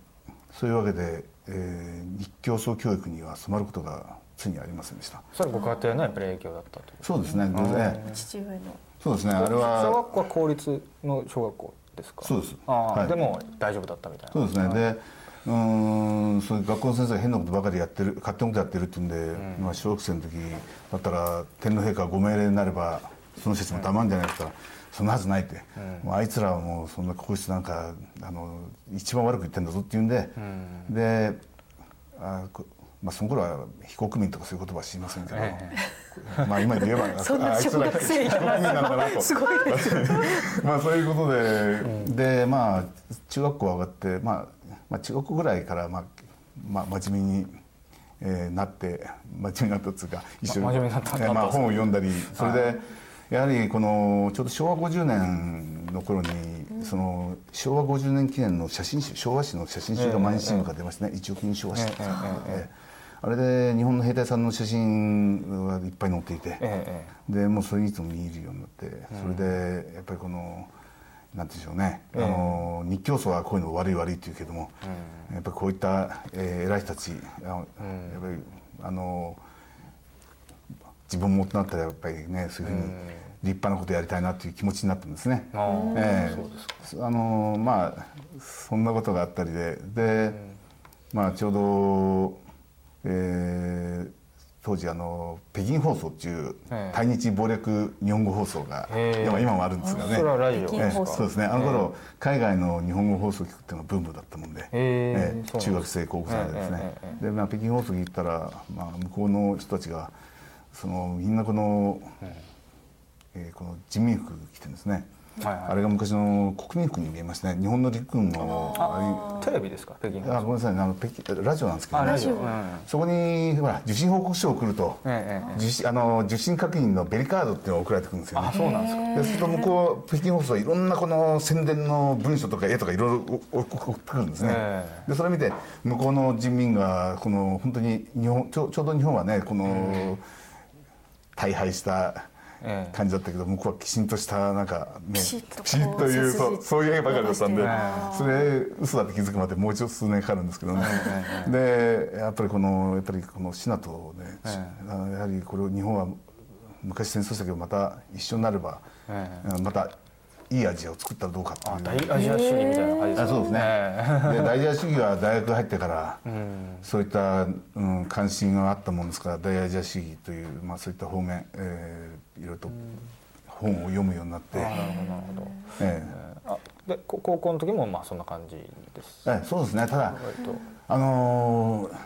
そういうわけで、えー日教祖教育には染まることがついにありませんでした。それはご家庭のやっぱり影響だったとそうですね。ええ。父上のそうですね。あれは。小学校は公立の小学校ですか？そうです。ああ、はい。でも大丈夫だったみたいな。そうですね、でうーんそういう学校の先生が変なことばかりやってる勝手なことやってるっていうんで、まあ、小学生の時だったら天皇陛下がご命令になればその施設も黙るんじゃないですか、そんなはずないって、もうあいつらはもうそんな皇室なんかあの一番悪く言ってんだぞって言うんで、であこまあ、その頃は非国民とかそういう言葉は知りませんけど、えまあ今で言えば あいつら非国民なんだなと。すごい。で すまあそういうことで、でまあ中学校上がって、まあ、まあ中学校ぐらいから、まあまあ、真面目に、えーなって真面目になったっていうか一緒ま真面目になったえーまあ、本を読んだりそれで、やはりこのちょうど昭和50年の頃に、その昭和50年記念の写真集昭和史の写真集が毎日新聞から出ましたね、一億人昭和史えええ。ええあれで日本の兵隊さんの写真がいっぱい載っていて、ええでもうそれいつも見るようになって。それでやっぱりこのなんていうんでしょうね、ええ。あの日教祖はこういうの悪い悪いって言うけども、やっぱりこういった、えー偉い人たちあのやっぱりあの自分も大人だったらやっぱりねそういうふうに立派なことやりたいなという気持ちになったんですね。あのまあそんなことがあったりで。で、まあちょうど、えー当時あの北京放送っていうええ。対日謀略日本語放送が、今今もあるんですがね。そうですね。あの頃、海外の日本語放送を聞くっていうのがブームだったもんで、へえええ。そうなんです。中学生高校生でですね、で、まあ、北京放送聞いたら、まあ、向こうの人たちがそのみんなこの、えーこの人民服着てるんですね、はいはい。あれが昔の国民服に見えましたね。日本の陸軍のあテレビですか？北京れあごめんなさい。ねあの北京ラジオなんですけどね。あラジオ、そこにほら受信報告書を送ると、ええええ。受信あの受信確認のベリカードっていうのが送られてくるんですよね。あそうなんですか。でそうすると向こう北京放送はいろんなこの宣伝の文書とか絵とかいろいろ送ってくるんですね、えでそれを見て向こうの人民がこの本当に日本ちょちょうど日本はねこの大敗したええ感じだったけど向こうはきちんとしたなんかねピシッという背筋そうそういう絵ばかりだったんでそれ嘘だって気づくまでもう一度数年かかるんですけどね。でやっぱりこのやっぱりこのシナとねあのやはりこれを日本は昔戦争したけどまた一緒になればえ。またいいアジアを作ったらどうかっていう。あ大アジア主義みたいな感じですかあそうですね、えで大アジア主義は大学入ってから、そういった、うん、関心があったもんですから大アジア主義という、まあ、そういった方面、えーいろいろと本を読むようになって、えなるほどなるほど。えあでこ高校の時もまあそんな感じです。ええそうですね。ただあのー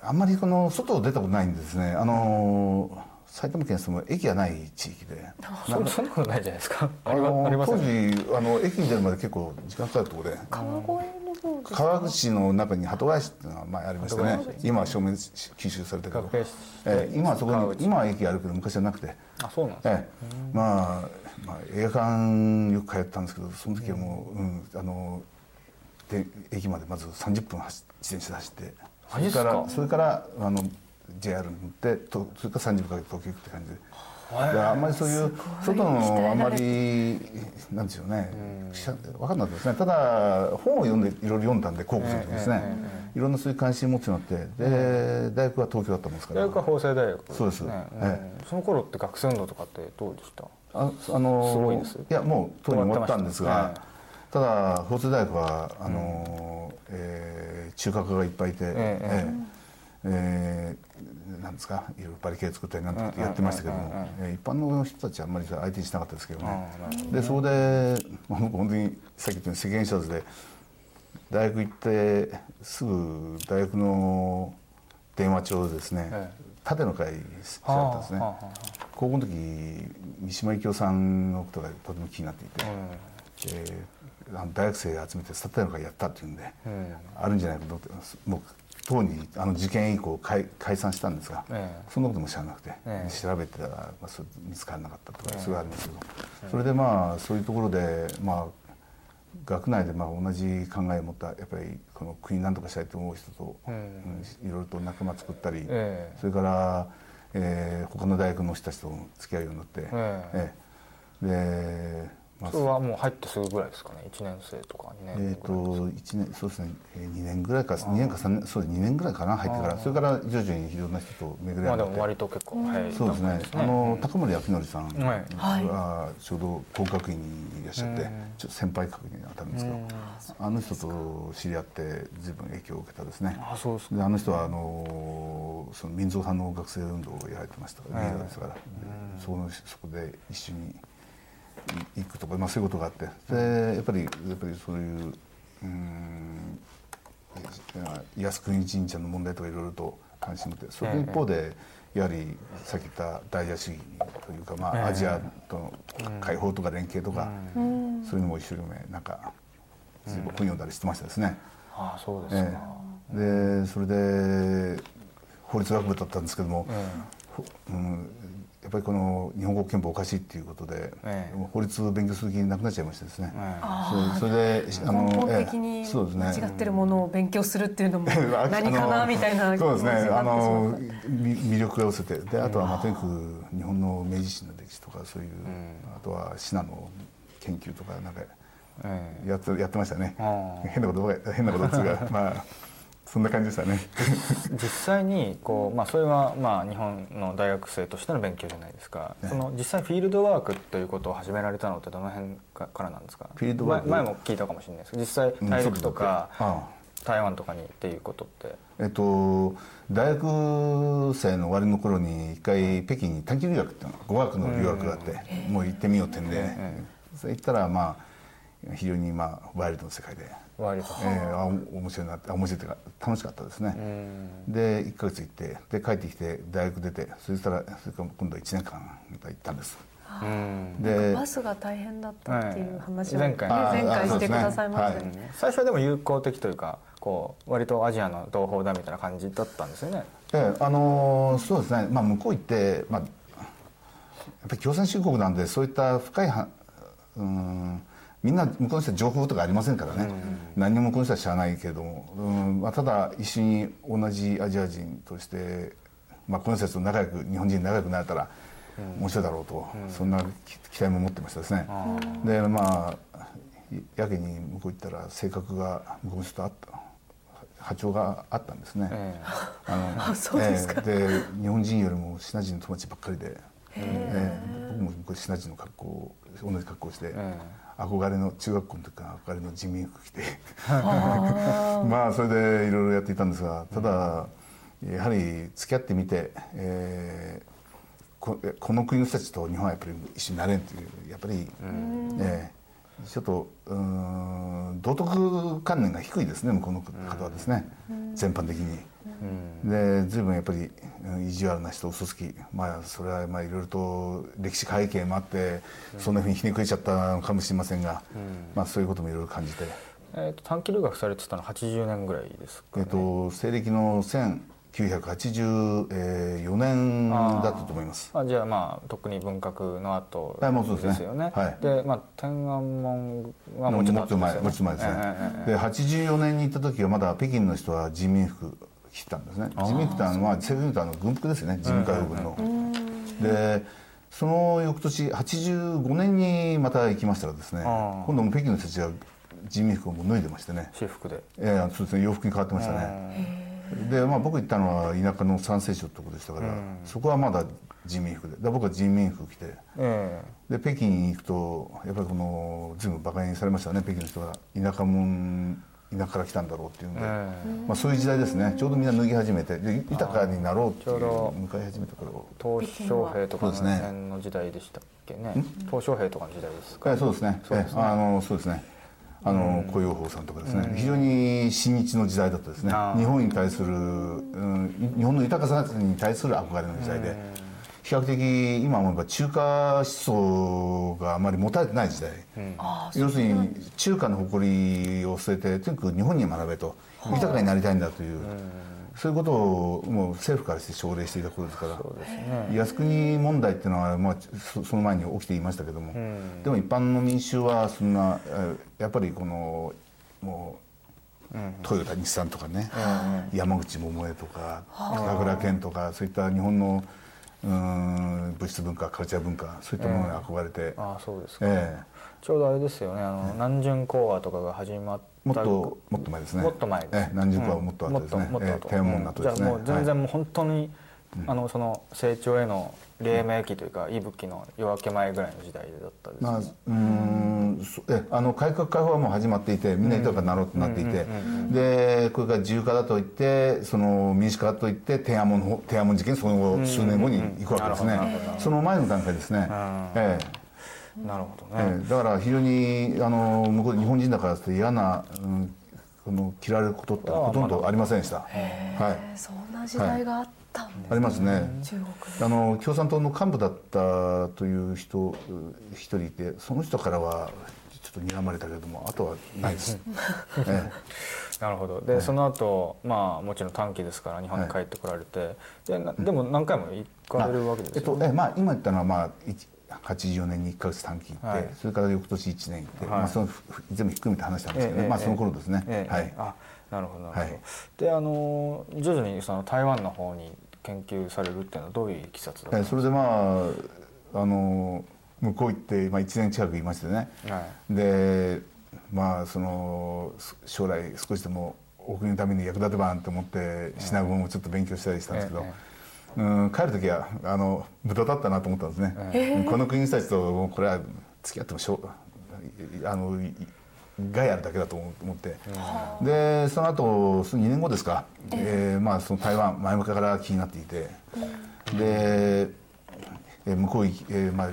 あんまりこの外を出たことないんですね。あのー埼玉県その駅がない地域で。そそんなことないじゃないですか。あの当時あの駅に出るまで結構時間かかるところで。川越の方ですか？川口の中に鳩ヶ谷市っていうのが前ありましてね。今は正面吸収されたけええ今はそこに今は駅があるけど昔はなくて。あそうなんですね。ええまあ、まあ映画館よく通ったんですけどその時はもう、うん、あので駅までまず30分走自転車で走って。それからそれからあの JR に乗ってとそれから30分かけて東京行くって感じで。だからあんまりそういう外のあんまりなんですよねしゃ分かんなかったですね。ただ本を読んでいろいろ読んだんで高校生の時ですね。いろんなそういう関心を持つようになってで大学は東京だったもんですから。大学は法政大学そうです。ん。えその頃って学生運動とかってどうでした？ああのすごいです？いやもう当に終わったんですがただ法政大学はあの、えー中核がいっぱいいて、ええ。えーなんですか？いろいろバリケード作ったりなんとかってやってましたけども、えー一般の人たちはあんまり相手にしなかったですけどね。でそこでまあ僕本当にさっき言ったように世間知らずで大学行ってすぐ大学の電話帳でですね、え縦の会しちゃったんですね、高校の時三島由紀夫さんのことがとても気になっていて、えー大学生集めて縦の会やったっていうんで、んあるんじゃないかと思ってもう当にあの事件以降解解散したんですが、ええ。そんなことも知らなくて、ええ。調べてたら、まあ、見つからなかったとか、それがあるんですけど、それでまあそういうところでまあ学内でまあ同じ考えを持ったやっぱりこの国なんとかしたいと思う人と、うんうんいろいろと仲間作ったり、ええ。それから、えー他の大学の人たちとも付き合うようになって、ええ。で、まあそれはもう入ってすぐぐらいですかね？1年生とか2えー、年ぐらいと一年そうですね、えー、2年ぐらいか2年か3年そうです2年ぐらいかな入ってから。それから徐々にいろんな人と巡りまあでも合って、割と結構早いそうですね。あの高森明則さんはい。はちょうど工学院にいらっしゃって、ちょっと先輩格に当たるんですけど、あの人と知り合って随分影響を受けたですね。あそうですか。であの人はあのその民族派の学生運動をやられてましたからリーダーですから、そこのそこで一緒にい行くとか、まあ、そういうことがあって。でやっぱりやっぱりそういううん靖国神社の問題とかいろいろと関心を持ってその一方でやはりさっき言った大野主義というか、まあ、アジアとの解放とか連携とか、そういうのも一生懸命なんか随分本読んだりしてましたですね。ああそうですえか、えでそれで法律学部だったんですけども、ほうん、やっぱりこの日本国憲法おかしいっていうことで、ええ。法律を勉強する気なくなっちゃいましてですね、えそれそれであ根本ええ的にそうですね。間違ってるものを勉強するっていうのも あ何かなみたいな気そうですね。あの魅力が寄せて。であとはまあとにかく日本の明治維新の歴史とかそういう、あとは信濃の研究とかなんかえやってやってましたね。あ 変なことばかり変なことっつうか まあそんな感じでしたね。実際にこう、まあ、それはまあ日本の大学生としての勉強じゃないですか、その実際フィールドワークということを始められたのってどの辺かからなんですか？フィールドワーク。前前も聞いたかもしれないですけど実際うん大陸とか、台湾とかにっていうことって。えっと、大学生の終わりの頃に一回北京に短期留学っていうの語学の留学があって、もう行ってみようってんで、それ行ったらまあ非常にまあワイルドの世界で、割と、えー、あお面白いなってあ面白いっていうか楽しかったですね、うん。で1ヶ月行ってで帰ってきて大学出てそしたらそれから今度は1年間また行ったんです。うん。でバスが大変だったっていう話を、はい前回前回してくださいましたよはね。最初はでも友好的というかこう割とアジアの同胞だみたいな感じだったんですよね。ええあのーそうですね、まあ、向こう行って、まあ、やっぱり共産主義国なんでそういった深いはうんみんな向こうの人は情報とかありませんからね、何にも向こうの人は知らないけれども、うん。まあ、ただ一緒に同じアジア人として、まあ、この人たちと仲良く日本人仲良くなれたら面白いだろうと、そんな期期待も持ってましたですね。でまあやけに向こう行ったら性格が向こうの人とあった波長があったんですね。えあの あそうですか。ええ。で日本人よりもシナ人の友達ばっかりで、ええ。僕もシナ人の格好を同じ格好をして、え憧れの中学校の時から憧れの人民服着て。あ まあそれでいろいろやっていたんですがただやはり付き合ってみて、えーここの国の人たちと日本はやっぱり一緒になれんというやっぱり、ええちょっとうーん道徳観念が低いですね向こうの方はですね、全般的に。で随分やっぱりうん意地悪な人嘘つき。まあそれはまあいろいろと歴史背景もあって、そんなふうにひねくれちゃったのかもしれませんが、まあそういうこともいろいろ感じて、えー、と短期留学されてたのは80年ぐらいですか、ね。えっと西暦の1984年だったと思います。あじゃあまあ特に文革の後はいもうそうですね。ですよね。はい。でまあ天安門はもうちょっと前もうちょっと前ですね、で84年に行った時はまだ北京の人は人民服着てたんですね。人民服ってあのまあ西軍とあの軍服ですよね。人民解放軍の、でその翌年85年にまた行きましたらですね今度も北京の人たちは人民服をもう脱いでましてね。私服で。えーそうですね。洋服に変わってましたね。で、まあ、僕行ったのは田舎の山西省ってとこでしたから、そこはまだ人民服で。で僕は人民服着て。え。で北京に行くとやっぱりこの随分馬鹿にされましたね。北京の人が。田舎者田舎から来たんだろうっていうんで、えまあ、そういう時代ですね。ちょうどみんな脱ぎ始めてで豊かになろうっていう向かい始めた頃。鄧小平とかのそうですね辺の時代でしたっけね。鄧小平とかの時代ですか？えそうですね。そうですね。えあのそうですね。あの雇用法さんとかですね、非常に親日の時代だったですね。日本に対する、うん、日本の豊かさに対する憧れの時代で、比較的今思えば中華思想があまり持たれてない時代、要するに中華の誇りを捨ててとにかく日本に学べと豊かになりたいんだという、そういうことをもう政府からして奨励していた頃ですからね。靖国問題っていうのは、まあ、そその前に起きていましたけども、でも一般の民衆はそんなえーやっぱりこのもう、トヨタ日産とかね、山口百恵とか高倉健とかそういった日本のうーん物質文化カルチャー文化そういったものに憧れて、ああそうですか。えちょうどあれですよね。あの南巡講話とかが始まっもっともっと前ですね。もっと前です。ええ何十個はもっと後ですね、もっともっと天安門の後ですね、じゃあもう全はい。然もう本当に、あのその成長への黎明期というか息吹の夜明け前ぐらいの時代だったですね。まあ、うーんあの改革開放はもう始まっていてみんな豊かになろうとなっていて、でこれから自由化だといってその民主化だといって天安門天安門事件その後数年後に行くわけですね、その前の段階ですね、えなるほどえね。ええ。だから非常にあの向こうで日本人だからって嫌な、うん、この切られることってほとんどありませんでした、はい、えそんな時代があったん。ですありますね、中国あの共産党の幹部だったという人一人いてその人からはちょっと睨まれたけれどもあとはないです、え なるほど。で、その後まあもちろん短期ですから日本に帰ってこられて、でなでも何回も行かれるわけですよね、えっとえまあ、今言ったのは、まあ、一84年に1か月短期行って、はい。それから翌年1年行って、はい。まあ、そのふ全部ひっくるめて話したんですけど、ね。まあ、その頃ですね、ええはい。あなるほどなるほど、はい。であの徐々にその台湾の方に研究されるっていうのはどういういきさつだそれでまああの向こう行って、まあ、1年近くいましてね、か、はい。でまあそのす将来少しでもお国のために役立てばんと思って品語もちょっと勉強したりしたんですけど、えうん帰る時はあの無駄だったなと思ったんですね、この国の人たちとこれは付き合ってもしょうあのい害あるだけだと思って、でその後その2年後ですか、えーまあ、その台湾前向きから気になっていて、で、えー向こう行き、えーまあ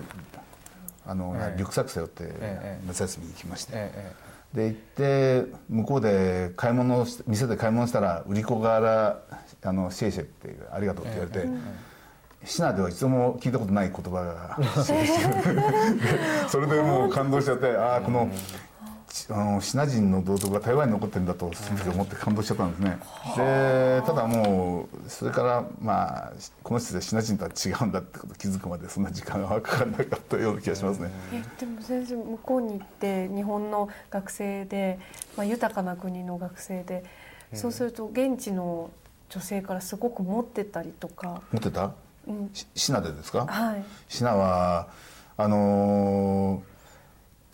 あのええ。リュックサック背負ってええ夏休みに行きまして、ええで行って向こうで買い物をし店で買い物したら売り子から「あのシェイシェっていうありがとう」って言われて、シナでは一度も聞いたことない言葉が でそれでもう感動しちゃってああこの。ちあのシナ人の道徳が台湾に残ってるんだとその時思って感動しちゃったんですね。でただもうそれからまあこの人でシナ人とは違うんだってこと気づくまでそんな時間はかからなかったような気がしますね。えでも先生向こうに行って日本の学生で、まあ、豊かな国の学生で、そうすると現地の女性からすごく持ってたりとか、持ってた？うん、しシナでですか？はい。シナはあのー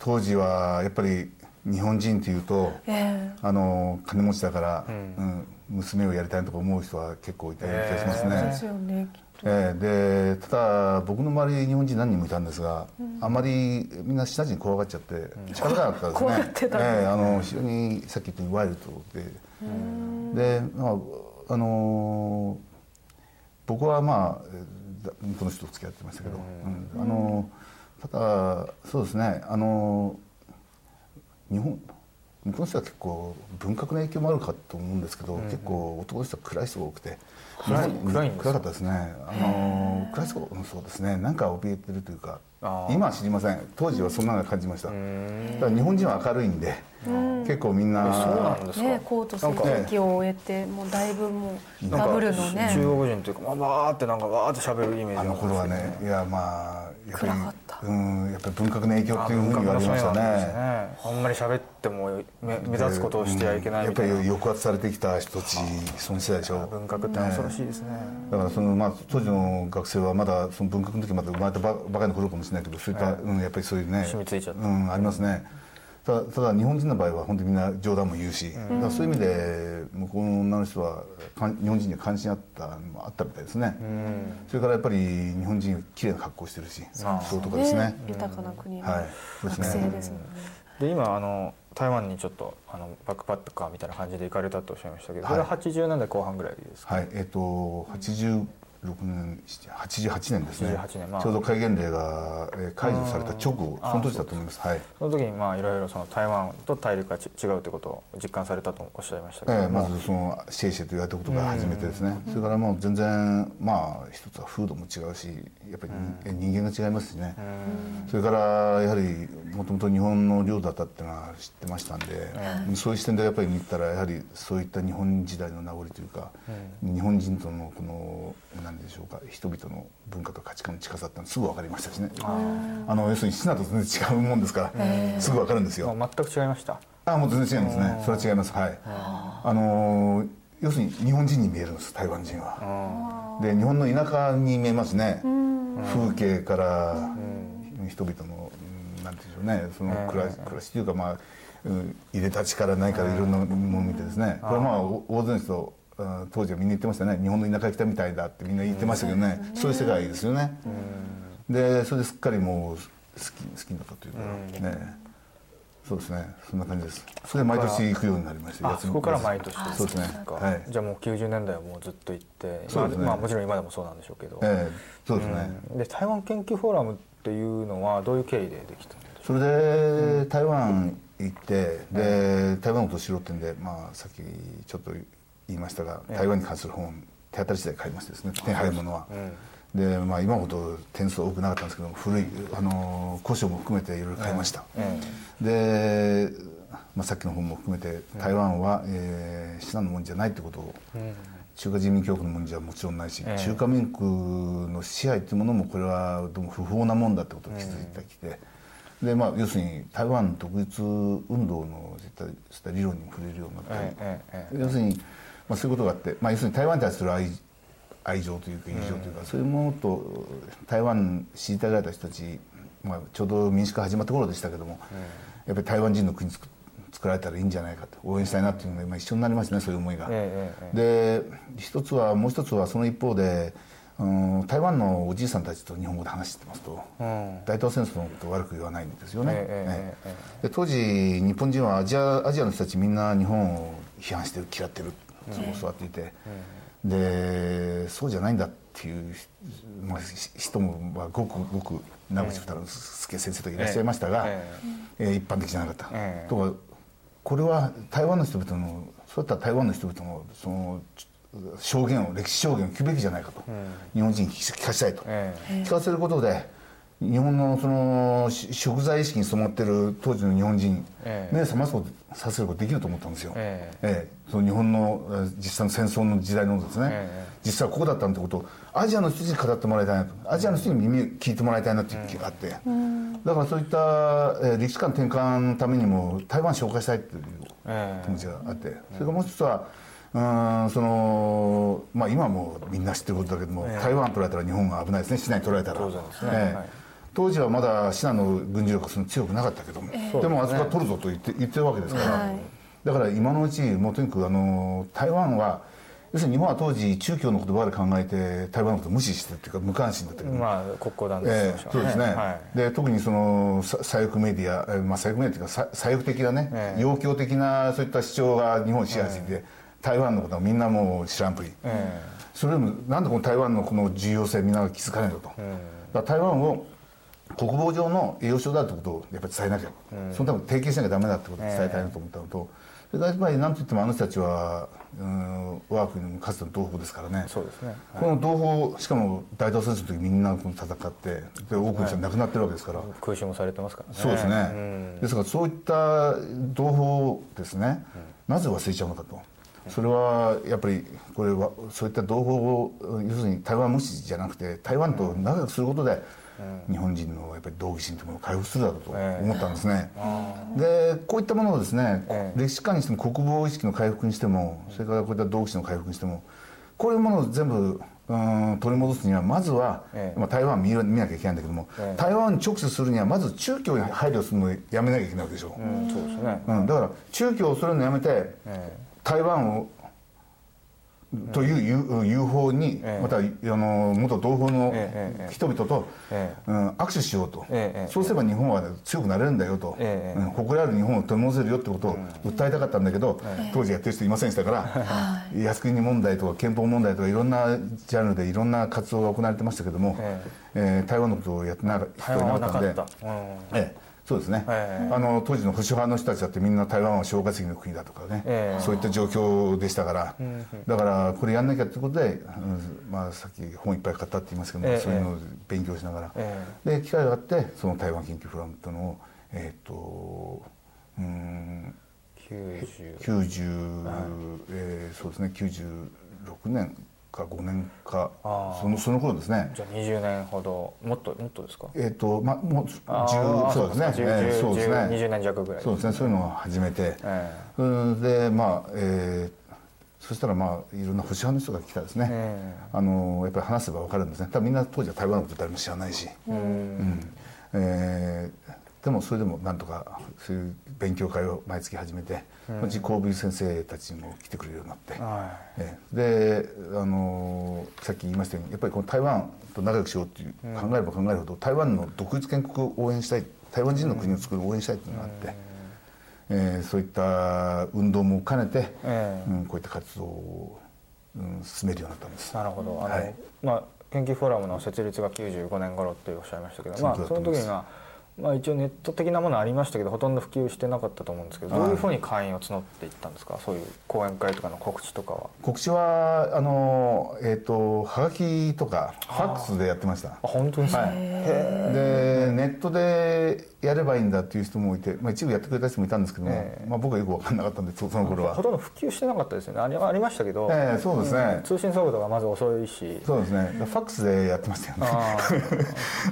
当時はやっぱり日本人というと、ええ。あのー金持ちだから、うん。娘をやりたいとか思う人は結構いたような気がしますね。そうですよねきっと、ええ。でただ僕の周り日本人何人もいたんですが、あまりみんなシナ人怖がっちゃって近づかなかったですね。怖がってたええあの非常にさっき言ったようにワイルドで、でまああのー僕はまあこの人と付き合ってましたけど、うん。あのーただそうですね。あのー日本向こうの人は結構文革の影響もあるかと思うんですけど、結構男の人は暗い人が多くて暗い暗か？暗かったですね。あの暗い人うんそうですね。なんか怯えてるというか今は知りません。当時はそんなの感じました。だから日本人は明るいんで結構みんなえそうなんですか？ねコートなんか戦期を終えてもうだいぶもうバブルのね。中国人というか、まあ、わーってなんかわーって喋るイメージあの頃はねいやまあやっぱり暗かった。うんやっぱり文革の影響あっていうふうに言われましたねね。あんまり喋っても目目立つことをしてはいけないやっぱみたいな。り抑圧されてきた人たちその世代でしょ。文革って恐ろしいですね。だからその、まあ、当時の学生はまだその文革の時まだ生まれたばばかりの頃かもしれないけどそういった、うん、やっぱりそういうね。染みついちゃった。うん、ありますね。ただただ日本人の場合は本当にみんな冗談も言うし、だからそういう意味で向こうの女の人はかん日本人には関心あったのもあったみたいですね、それからやっぱり日本人綺麗な格好してるしそういうとこですね。豊かな国のはい。そうです学ね生ですもんね。で今あの台湾にちょっあのバックパッカーみたいな感じで行かれたとおっしゃいましたけどそれは80年代後半ぐらいですか、はい。えっ、と86年88年ですね。88年まあ。ちょうど戒厳令がえー解除された直後その時だと思います。はい。その時にまあいろいろその台湾と大陸がち違うということを実感されたとおっしゃいましたけども、ええまずそのシェイシェと言われたことが初めてですね。それからもう全然まあ一つは風土も違うしやっぱり人間が違いますしね。それからやはりもともと日本の領だったっていうのは知ってましたんでそういう視点でやっぱり見たらやはりそういった日本時代の名残というか日本人とのこの何でしょうか。人々の文化と価値観の近さっての。はすぐ分かりましたしね。あの要するにシナと全然違うもんですからすぐ分かるんですよ。まあ全く違いました。あもう全然違いますね。それは違います。はい。あのー要するに日本人に見えるんです台湾人は。で日本の田舎に見えますね。風景から人々のうんなんていうんでしょうね。その暮らし暮らしというかまあうんいでたちから何からいろんなものを見てですね。これはまあお大勢の人あ当時はみんな言ってましたね。日本の田舎に来たみたいだってみんな言ってましたけどね。そういう世界ですよね。でそれですっかりもう好き好きになったというかね。そうですね。そんな感じです。それで毎年行くようになりましたあそこから毎年そうですね。か。はい。じゃあもう90年代はもうずっと行ってそうですね。まあ、まあもちろん今でもそうなんでしょうけど、ええそうですね、うん。で台湾研究フォーラムっていうのはどういう経緯でできたんですか？それで台湾行ってで台湾のことを知ろうってんで、まあ、さっきちょっと言いましたが台湾に関する本手当たり次第買いましてですね手に入るものは。でまあ、今ほど点数多くなかったんですけども古いあの古書も含めていろいろ買いました、で、まあ、さっきの本も含めて台湾は、えー、至難のもんじゃないってことを、中華人民共和国のもんじゃもちろんないし、ええ。中華民国の支配っていうものもこれはどうも不法なもんだってことを気づいてきて、でまあ要するに台湾独立運動の絶対理論にも触れるようになった要するに、まあ、そういうことがあって、まあ、要するに台湾に対する愛愛情というか友情というか、そういうものと台湾知りたがられた人たち、まあ、ちょうど民主化始まった頃でしたけども、やっぱり台湾人の国作作られたらいいんじゃないかと応援したいなっていうのが今一緒になりましたねそういう思いが。ええで一つはもう一つはその一方で、うん、台湾のおじいさんたちと日本語で話してますと、うん。大東戦争のことを悪く言わないんですよね。で当時日本人はアジアアジアの人たちみんな日本を批判してる嫌ってるそう教わっていて、でそうじゃないんだっていう、まあ、し人も、まあ、ごくごく名口太郎介先生といらっしゃいましたが、ええー一般的じゃなかった。ええとかこれは台湾の人々のそういった台湾の人々のそのち証言を歴史証言を聞くべきじゃないかと、日本人に聞かせたいと、え聞かせることで日本のそのし食材意識に染まってる当時の日本人、ええ。目を覚ますことさせることできると思ったんですよ、ええ。えその日本のえー実際の戦争の時代のですね、ええ。実際はここだったんってことをアジアの人に語ってもらいたいなと。アジアの人に耳を聞いてもらいたいなっていう気があって、だからそういった、えー歴史観転換のためにも台湾紹介したいっていうええ。気持ちがあって、それからもう一つはうーんそのまあ今はもうみんな知ってることだけども、台湾取られたら日本が危ないですね。市内取られたら。当然ですね。ええ。はい当時はまだシナの軍事力がそんな強くなかったけども、でもあそこは取るぞと言って言ってるわけですから、はい。だから今のうちもうとにかくあの台湾は要するに日本は当時中共のことばかり考えて台湾のことを無視してるっていうか無関心だったけど、まあ国交断絶ええしましたそうですね、はい。で特にそのさ左翼メディア、えーまあ、左翼メディアというかさ左翼的なね、ええ。要強的なそういった主張が日本を支配していて、台湾のことはみんなもう知らんぷり、えそれでもなんでこの台湾のこの重要性みんなが気づかないのと、だから台湾を国防上の栄養所だってことをやっぱり伝えなきゃ、そのために提携しなきゃダメだってことを伝えたいなと思ったのと、それからやっぱり何といってもあの人たちは、うん、我が国のかつての同胞ですからね。そうですね。この同胞しかも大東戦争の時みんなこの戦ってで多くの人が亡くなってるわけですから、空襲もされてますからね。そうですね、ですからそういった同胞ですね、なぜ忘れちゃうのかと、それはやっぱりこれはそういった同胞を要するに台湾無視じゃなくて台湾と仲良くすることで、日本人のやっぱり道義心というものを回復するだろうと思ったんですね、でこういったものをですね、ええ。歴史観にしても国防意識の回復にしてもそれからこういった道義心の回復にしてもこういうものを全部うん取り戻すにはまずは、ええ。まあ、台湾見見なきゃいけないんだけども、ええ。台湾に直視するにはまず中共に配慮するのをやめなきゃいけないわけでしょ、うんそうですね。うんだから中共を恐れるのやめてえ。台湾をという友友好に、ええ。またあの元同胞の人々と、えうん、握手しようと、そうすれば日本は強くなれるんだよと、誇りある日本を取り戻せるよってことを訴えたかったんだけど、当時やってる人いませんでしたから、靖国問題とか憲法問題とかいろんなジャンルでいろんな活動が行われてましたけども、ええ。ー台湾のことをやってなか人いなかったんでそうですね、ええ。あの当時の保守派の人たちだってみんな台湾は消化石の国だとかね、ええ。そういった状況でしたから、だからこれやんなきゃってことで、うんまあ、さっき本いっぱい買ったって言いますけども、ええ。そういうのを勉強しながら、えで機会があってその台湾研究フラムというのをえっ、とうん90 90、えーそうですね96年か5年かそのその頃ですね。じゃあ20年ほど。もっともっとですか？えっ、とまあもうあ10ーそうですね。か10えーそうですね。10 20年弱ぐらい。そうですね。そういうのを始めて、えうんでまあえーそしたらまあいろんな保守派の人が来たですね、えあのやっぱり話せば分かるんですね。多分みんな当時は台湾のこと誰も知らないし、うん。えーでもそれでもなんとかそういう勉強会を毎月始めて、うち神戸先生たちも来てくれるようになって、はえーで、あのーさっき言いましたようにやっぱりこの台湾と仲良くしようっていう、考えれば考えるほど台湾の独立建国を応援したい台湾人の国を作る応援したいっていうのがあって、えーそういった運動も兼ねて、ええ。うん、こういった活動を、うん、進めるようになったんです。なるほど。あの、はい。まあ研究フォーラムの設立が95年頃っておっしゃいましたけど、まあ、その時には、まあ、一応ネット的なものありましたけどほとんど普及してなかったと思うんですけどどういうふうに会員を募っていったんですか？そういう講演会とかの告知とかは。告知はあのえっ、とはがきとかファックスでやってました。あ本当ですか、はいでネットでやればいいんだっていう人もいて、まあ、一部やってくれた人もいたんですけども、ええ。まあ、僕はよく分かんなかったんでそその頃は。ほとんど普及してなかったですよね。ありありましたけど、ええそうですね、通信速度がまず遅いし。そうですね。ファックスでやってましたよね。あ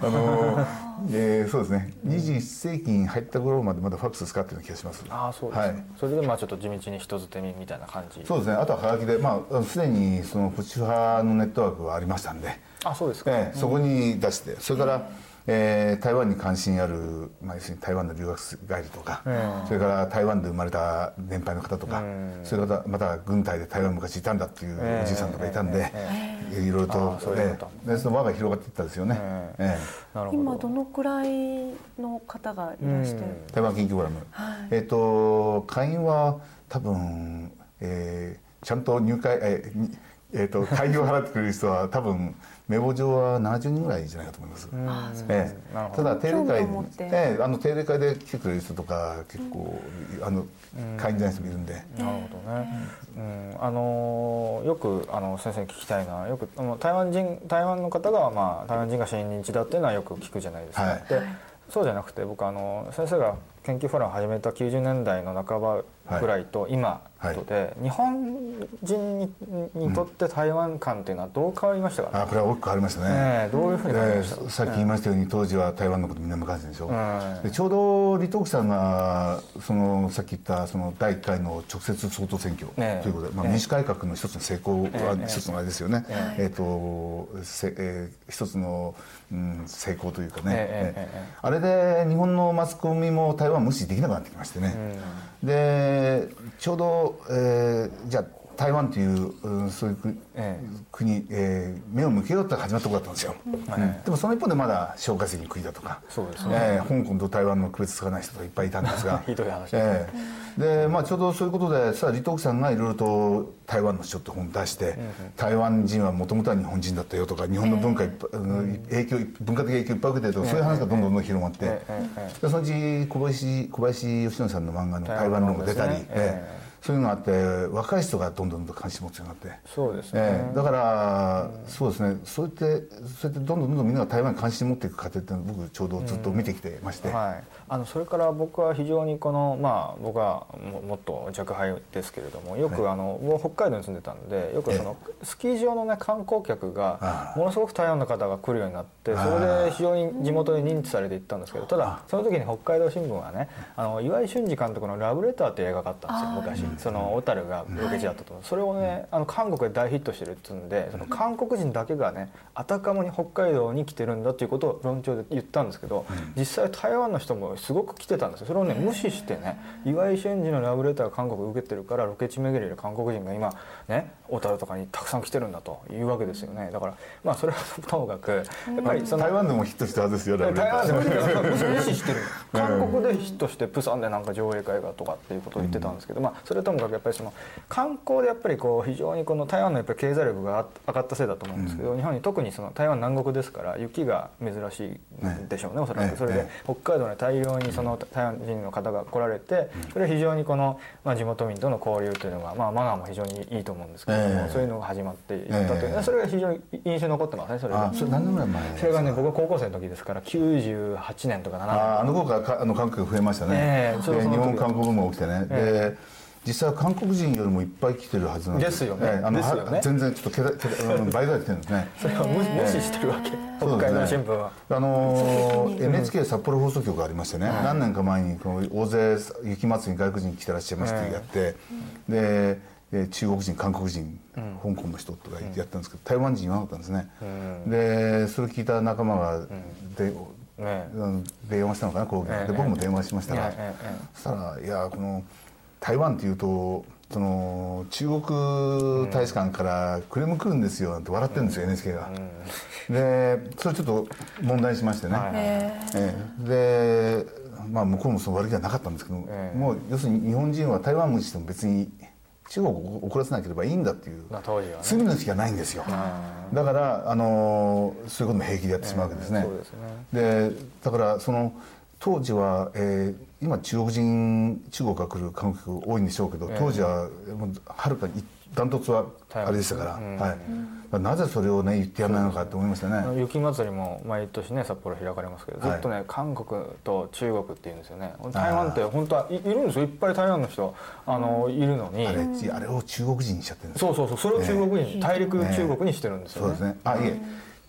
あのえーそうですね。21世紀に入った頃までまだファックス使ってる気がします。ああそうですね、はい。それでまあちょっと地道に人づてみみたいな感じ。そうですね。あとははがきでまあすでにその保守派のネットワークがありましたんで、あそうですか、ええそこに出してそれから、えー台湾に関心ある、まあ、要するに台湾の留学帰りとか、それから台湾で生まれた年配の方とか、それからまた軍隊で台湾昔いたんだっていうおじいさんとかいたんで、いろいろとそういうこと。ええ。でその輪が広がっていったんですよね、ええ。なるほど。今どのくらいの方がいらして、え台湾研究フォーラム、えっ、と会員は多分、えーちゃんと入会えーにえー、と会費を払ってくれる人は多分名簿上は70人ぐらいじゃないかと思います。あそうええ。ただ定例会ええあの定例会で来てくれる人とか結構、あの会員じゃない人もいるんで、なるほどね、うん、あのーよくあの先生に聞きたいのはよくあの台湾人台湾の方が、まあ、台湾人が親日だっていうのはよく聞くじゃないですか、はい。でそうじゃなくて僕あの先生が研究フォーラムを始めた90年代の半ばぐらいと今とで、日本人ににとって台湾観っていうのはどう変わりましたかね、あこれは大きく変わりましたね。ええどういうふうに変わりました？か、ええさっき言いましたように当時は台湾のことみんな無関心でしょ、ん。でちょうど李登輝さんがそのさっき言ったその第1回の直接総統選挙とええいうことで、まあ、ええ。民主改革の一つの成功はええ。一つのあれですよね、え。ーとせえー一つの、うん、成功というかね、あれで日本のマスコミも台湾無視できなくなってきましてね、でちょうど、えーじゃあ台湾という、うんそういう国,、え国えー目を向けようって始まったとこだったんですよ、うん。でもその一方でまだ消化石に国だとかそうですね。えー香港と台湾の区別つかない人がいっぱいいたんですが。ひどい話ですえー。でまあ、ちょうどそういうことでさ李登輝さんがいろいろと「台湾の書」って本を出して、台湾人はもともとは日本人だったよとか日本の文化いっぱい、うん影響文化的影響いっぱい受けてるとか、そういう話がどんどんどん広まって、えええでそのうち小林小林義則さんの漫画の「台湾論」が出たり、えええそういうのがあって若い人がどんどんどん関心持つようになって。そうですね、ええ。だから、そうですね。そうやってそうやってどんどんどんどんみんなが台湾に関心持っていく過程っていうのを僕ちょうどずっと見てきてまして、はい、あのそれから僕は非常にこのまあ僕はももっと若輩ですけれどもよくあの、僕北海道に住んでたんでよくそのスキー場のね観光客がものすごく台湾の方が来るようになってそれで非常に地元で認知されていったんですけどただその時に北海道新聞はねあの岩井俊二監督の「ラブレター」っていう映画があったんですよ昔その小樽がロケ地だったと。それをねあの韓国で大ヒットしてるっていうんでその韓国人だけがねあたかもに北海道に来てるんだっていうことを論調で言ったんですけど実際台湾の人もすごく来てたんですよ。それをね無視してね岩井俊二のラブレターが韓国受けてるからロケ地巡りで韓国人が今ね小樽とかにたくさん来てるんだというわけですよね。だからまあそれはともかくやっぱりその台湾でもヒットしたはずですよ台湾でも無視ね無視してる。韓国でヒットしてプサンでなんか上映会がとかっていうことを言ってたんですけど、まあ、それともかくやっぱりその観光でやっぱりこう非常にこの台湾のやっぱり経済力が上がったせいだと思うんですけど、日本に特にその台湾南国ですから雪が珍しいでしょうね。おそらね。くそれでね。北海道に大量にその台湾人の方が来られてそれは非常にこの、まあ、地元民との交流というのが、まあ、マナーも非常にいいと思うんですけれども、ええ。そういうのが始まっていったという、ええ。それが非常に印象に残ってますねそれが。あそれ何年ぐらい前それがね僕は高校生の時ですから98年とか7年。ああの頃からかあの韓国が増えましたね、ええちょうどその時日本韓国も起きてね、で実際は韓国人よりもいっぱい来てるはずなんで。すよね。ええあのですよね。は全然ちょっとけだけだうん倍ぐらい来てるんですね。それは無視無視してるわけ。北海道新聞は。あのー NHK 札幌放送局がありましてね、何年か前にこの大勢雪まつりに外国人来てらっしゃいましてやって、でで中国人韓国人、香港の人とかやったんですけど、台湾人いなかったんですね、でそれ聞いた仲間がで、ねうん電話したのかな講義。でえ。え僕も電話しましたら、そしたら「いやこの台湾っていうとその中国大使館からクレーム来るんですよ」なんて笑ってるんですよ、NHK が。でそれちょっと問題にしましてね、はいええ。えで、まあ、向こうもその悪気はなかったんですけど、ええ。もう要するに日本人は台湾無視しても別に中国を怒らせなければいいんだっていうまあ当時はね。罪の意識がないんですよ。だからあのそういうことも平気でやってしまうわけですね、そうですね。でだからその当時は、えー今中国人中国から来る観光客多いんでしょうけど、当時はもうはるかにダントツはあれでしたから、うん。はい、なぜそれをね言ってやらないのかって思いましたね、雪まつりも毎年ね札幌開かれますけどずはい。っとね、韓国と中国っていうんですよね。台湾って本当はいいるんですよ。いっぱい台湾の人あのいるのに。あれあれを中国人にしちゃってるんですそうそうそう。それを中国に、大陸中国にしてるんですよね。そうですね。あいえ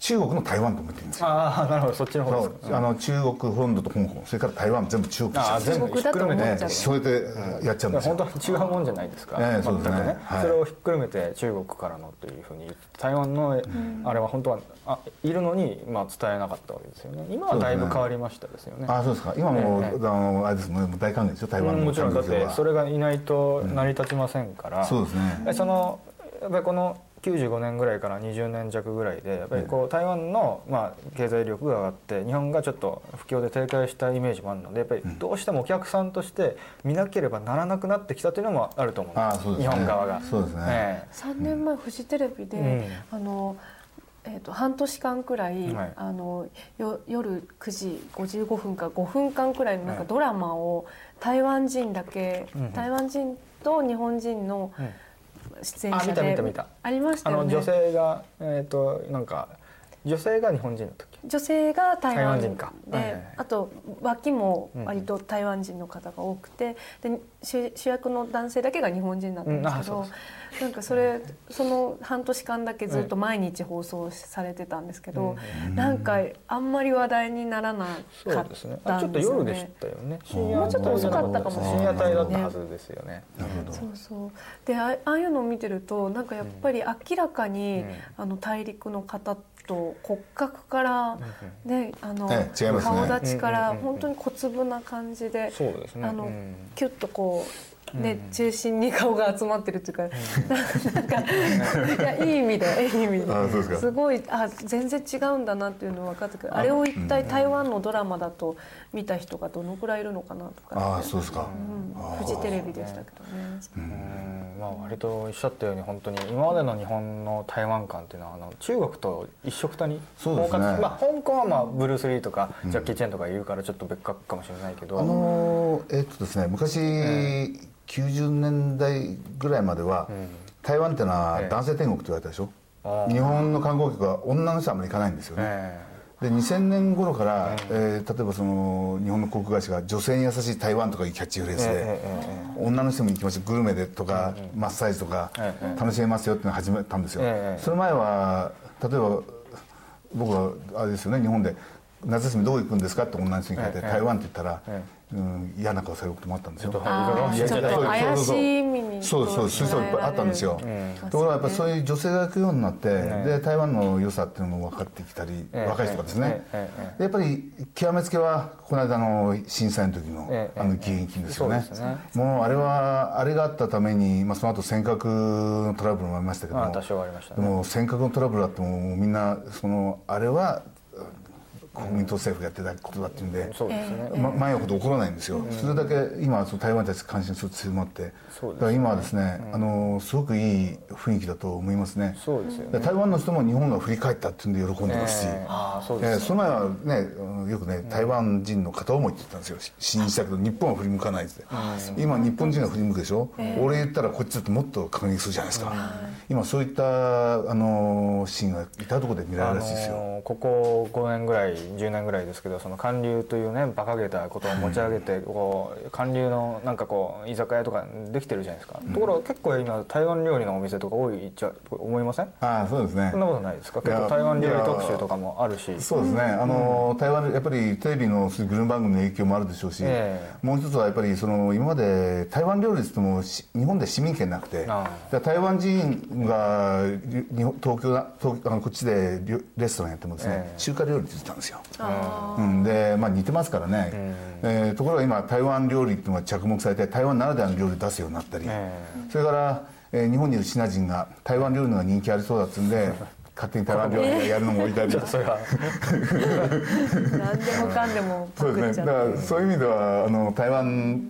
中国の台湾とも言ってるんですよ。ああなるほど。そっちの方そですか。う。あの中国本土と香港それから台湾全部中国。ああ全部ひっくるめて。中国だと思っちゃう。ねそれでやっちゃうんですよ。本当は違うもんじゃないですか、ええそうですね。ね、はい。それをひっくるめて中国からのというふうに台湾の、あれは本当はあいるのに、まあ、伝えなかったわけですよね。今はだいぶ変わりましたですよね。あそうですか。今もう、ええあのあれです。もん大歓迎ですよ台湾のうんもちろんだってそれれがいないと成り立ちませんから、そうですね。えそのやっぱりこの95年ぐらいから20年弱ぐらいでやっぱりこう台湾のまあ経済力が上がって日本がちょっと不況で停滞したイメージもあるのでやっぱりどうしてもお客さんとして見なければならなくなってきたというのもあると思うね。日本側が。そうですね。え3年前フジテレビで、あのえー、と半年間くらい、はい。あのよ夜9時55分か5分間くらいのなんかはい。ドラマを台湾人だけ、うん。台湾人と日本人のうん出演者で、あ見た見た見た。ありましたよね。女性がえっ、となんか女性が日本人だったっけ女性が台湾人か。で、はいはいはい。あと脇も割と台湾人の方が多くてで主主役の男性だけが日本人だったんですけど、うんなんかそれその半年間だけずっと毎日放送されてたんですけど、なんかあんまり話題にならなかっそうですね。たあちょっんですよと夜でしね。たよね。深夜もうちょっと遅かったかもしれない。深夜帯だったはずですよね。なるほどそうそう。であああいうのを見てるとなんかやっぱり明らかに、うん。あの大陸の方と骨格から、ねあの、ね顔立ちからうんうんうんうん。本当に小粒な感じで、そうですね。あのうん。キュッとこうね、中心に顔が集まってるっていうか、なんかいやいい意味でいい意味で。すごいあ全然違うんだなっていうの分かったけどあれを一体台湾のドラマだと見た人がどのくらいいるのかなとか、ああそうですか、うん、フジテレビでしたけどね。うん。まあ割とおっしゃったように本当に今までの日本の台湾感っていうのはあの中国と一緒くたにそうですね。まあ、香港はまあブルース・リーとかジャッキー・チェンとかいるからちょっと別格かもしれないけど、あのーえっとですね昔、90年代ぐらいまでは、台湾ってのはええ。男性天国って言われたでしょ、日本の観光客は女の人はあんまり行かないんですよね、えで2000年頃から、えー例えばその日本の航空会社が女性に優しい台湾とかいうキャッチフレーズで、女の人も行きましょうグルメでとか、マッサージとか、ええ楽しめますよっていうのを始めたんですよ、ええその前は例えば僕はあれですよね日本で夏休みどこ行くんですかって女の人に聞いて、ええ台湾って言ったら、えうん、嫌な顔されることもあったんですよ。ちょっと怪しい意味にそうそうそういう人いっぱいあったんですよ、うんところがやっぱりそういう女性が行くようになって、で台湾の良さっていうのも分かってきたり、ええ若い人がですね、やっぱり極めつけはこの間の震災の時の、ええあの義援金ですよね,、もうあれはあれがあったために、まあ、その後尖閣のトラブルもありましたけどもまあ多少ありましたねでも尖閣のトラブルあってももうみんなそのあれは国民党政府がやってたことだっていうんで、そうですね、ま、前のこと起こらないんですよ、それだけ今その台湾に対して関心すごく強まってね。だから今はですね、あのすごくいい雰囲気だと思いますね。そうですよね。で台湾の人も日本が振り返ったっていうんで喜んでますし、そその前はねよくね台湾人の片思いって言ったんですよ。し信じたけど日本は振り向かないって。今日本人が振り向くでしょ、俺言ったらこっちだともっと確認するじゃないですか、今そういったあのシーンがいたところで見られるらしいですよ、あのーここ5年ぐらい10年ぐらいですけどその韓流というね馬鹿げたことを持ち上げて、こう韓流のなんかこう居酒屋とかできてるじゃないですか、ところが結構今台湾料理のお店とか多いっちゃ思いません？ああそうですね。そんなことないですか？結構台湾料理特集とかもあるし。そうですね、あの台湾やっぱりテレビのグルメ番組の影響もあるでしょうし、えもう一つはやっぱりその今まで台湾料理ってもし日本で市民権なくて台湾人がり日本東京東あのこっちでレストランやってもですね、ええ。中華料理って言ってたんですよ、あうん、で、まあ、似てますからね、えーところが今台湾料理っていうのが着目されて台湾ならではの料理を出すようになったり、えそれから、えー日本にいるシナ人が台湾料理のが人気ありそうだっつうん。で勝手に台湾料理やるのもいたり、それはー何でもかんでもパそうクっちゃって。ですね。だからそういう意味ではあの台湾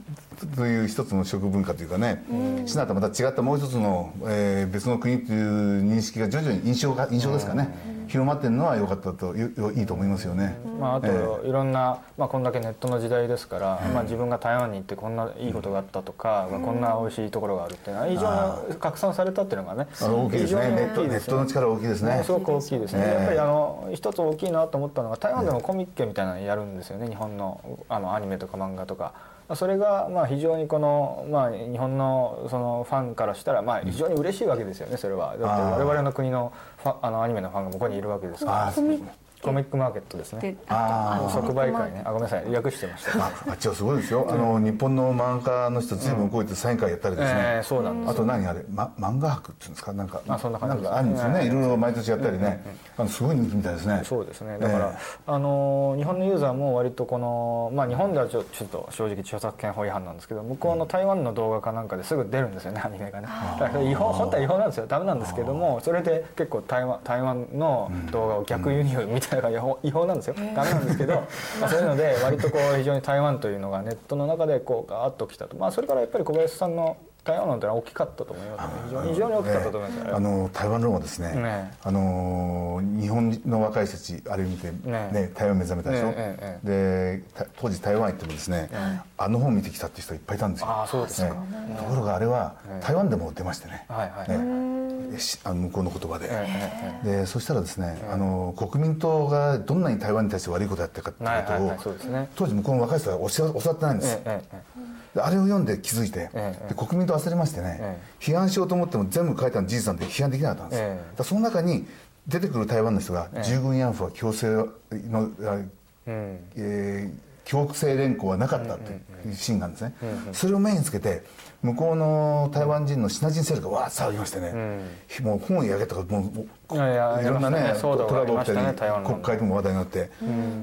という一つの食文化というかね、シナとまた違ったもう一つの、えー別の国という認識が徐々に印象が印象ですかね、広まってるのは良かったといいと思いますよね。まあ、あとえいろんな、まあ、こんだけネットの時代ですから、まあ、自分が台湾に行ってこんないいことがあったとか、まあこんな美味しいところがあるっていうのは非常に拡散されたっていうのがね大きいですね。ネットの力大きいですね。すごく大きいですね、ええ。やっぱりあの一つ大きいなと思ったのが台湾でもコミックみたいなのやるんですよね。日本のあのアニメとか漫画とか。それがまあ非常にこの、まあ、日本のそのファンからしたらまあ非常に嬉しいわけですよねそれは。だって我々の国のファあのアニメのファンが向こうにいるわけですから。あコミックマーケットですね。であー。の即売会ね。あごめんなさい。略してました。ああっちはすごいですよ、あの日本の漫画家の人ずいぶん動いてサイン会やったりですね、ええそうなんです。あと何あれ、ま、漫画博っていうんですか？なんかあそんな感じですんかあるんですよね、ええいろいろ毎年やったりね、あのすごい人気みたいですね。そうですね。だから、えあの日本のユーザーも割とこの、まあ、日本ではちょちょっと正直著作権法違反なんですけど向こうの台湾の動画かなんかですぐ出るんですよねアニメがね。だから違法本当は違法なんですよ。ダメなんですけどもそれで結構台湾台湾の動画を逆輸入みたいなのが違法違法なんですよ。ダメなんですけど、まあ、そういうので割とこう非常に台湾というのがネットの中でこうガーッときたと、まあ、それからやっぱり小林さんの台湾論というのは大きかったと思いますね。非常に非常に大きかったと思います、ええあの台湾論はですね、ねあの日本の若い人たちあれ見て、ねね台湾目覚めたでしょ、ねえでた当時台湾行ってもですね、あの本見てきたっていう人がいっぱいいたんですよ。ああそうですか。ねところがあれは台湾でも出ましてね、はいはい。ねしあの向こうの言葉で、ええでそしたらですね、あの国民党がどんなに台湾に対して悪いことをやったかっていうことを、はいはいはいそうですね。当時向こうの若い人は教わってないんです、あれを読んで気づいて、ええで国民党焦りましてね、え批判しようと思っても全部書いたの事実なんで批判できなかったんです、ええその中に出てくる台湾の人が、従軍慰安婦は強制の、えー強制連行はなかったっていうシーンがあるんですね、それを目につけて向こうの台湾人のシナ人勢力がわーっと騒ぎましてね、もう本を焼けとかもうもういやいやいろんなねトラブル起きたり、国会でも話題になって、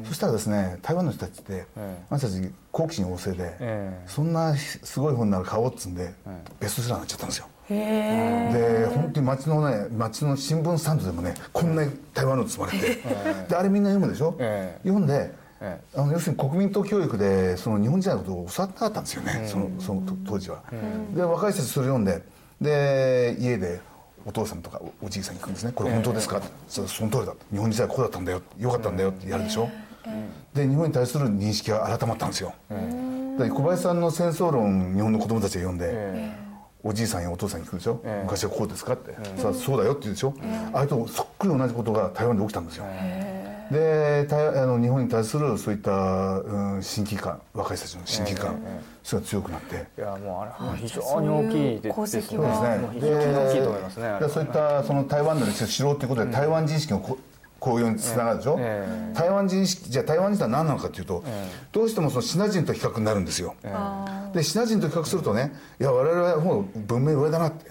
そしたらですね台湾の人たちって、あの人たち好奇心旺盛で、えそんなすごい本なら買おうっつうんで、ベストセラーになっちゃったんですよ。へで本当に街のね街の新聞スタンドでもねこんな台湾の積まれて。であれみんな読むでしょ、ええ。読んで、えあの要するに国民党教育でその日本時代のことを教わってなかったんですよね、そのそのと当時は、で若い人たちそれ読んでで家でお父さんとかおおじいさんに行くんですね「これ本当ですか?」ってそその通りだ」日本時代こうだったんだよ。よかったんだよ」ってやるでしょ、で日本に対する認識が改まったんですよ、で小林さんの戦争論日本の子供たちが読んで、おじいさんやお父さんに聞くでしょ、昔はこうですかって、さあそうだよって言うでしょ、あれとそっくり同じことが台湾で起きたんですよ、で台あの日本に対するそういった、うん、親近感若い人たちの親近感、それが強くなって。いやもうあれはもう非常に大きいですそうですね。非常に大きいと思いますねそういったその台湾の歴史を知ろうということで、台湾人意識のこ高揚につながるでしょ、え台湾人意識じゃあ台湾人とは何なのかというと、どうしてもそのシナ人と比較になるんですよ、でシナ人と比較するとねいや我々はもう文明上だなって、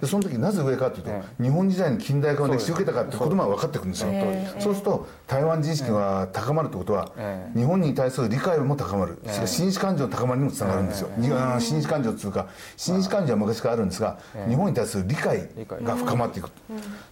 でその時なぜ上かというと、日本時代に近代化の歴史を受けたかってことが分かってくるんですよ、そうすると台湾人意識が高まるってことは、え日本に対する理解も高まる、それから親日感情の高まりにもつながるんですよ、にあの親日感情っていうか親日感情は昔からあるんですが、日本に対する理解が深まっていく、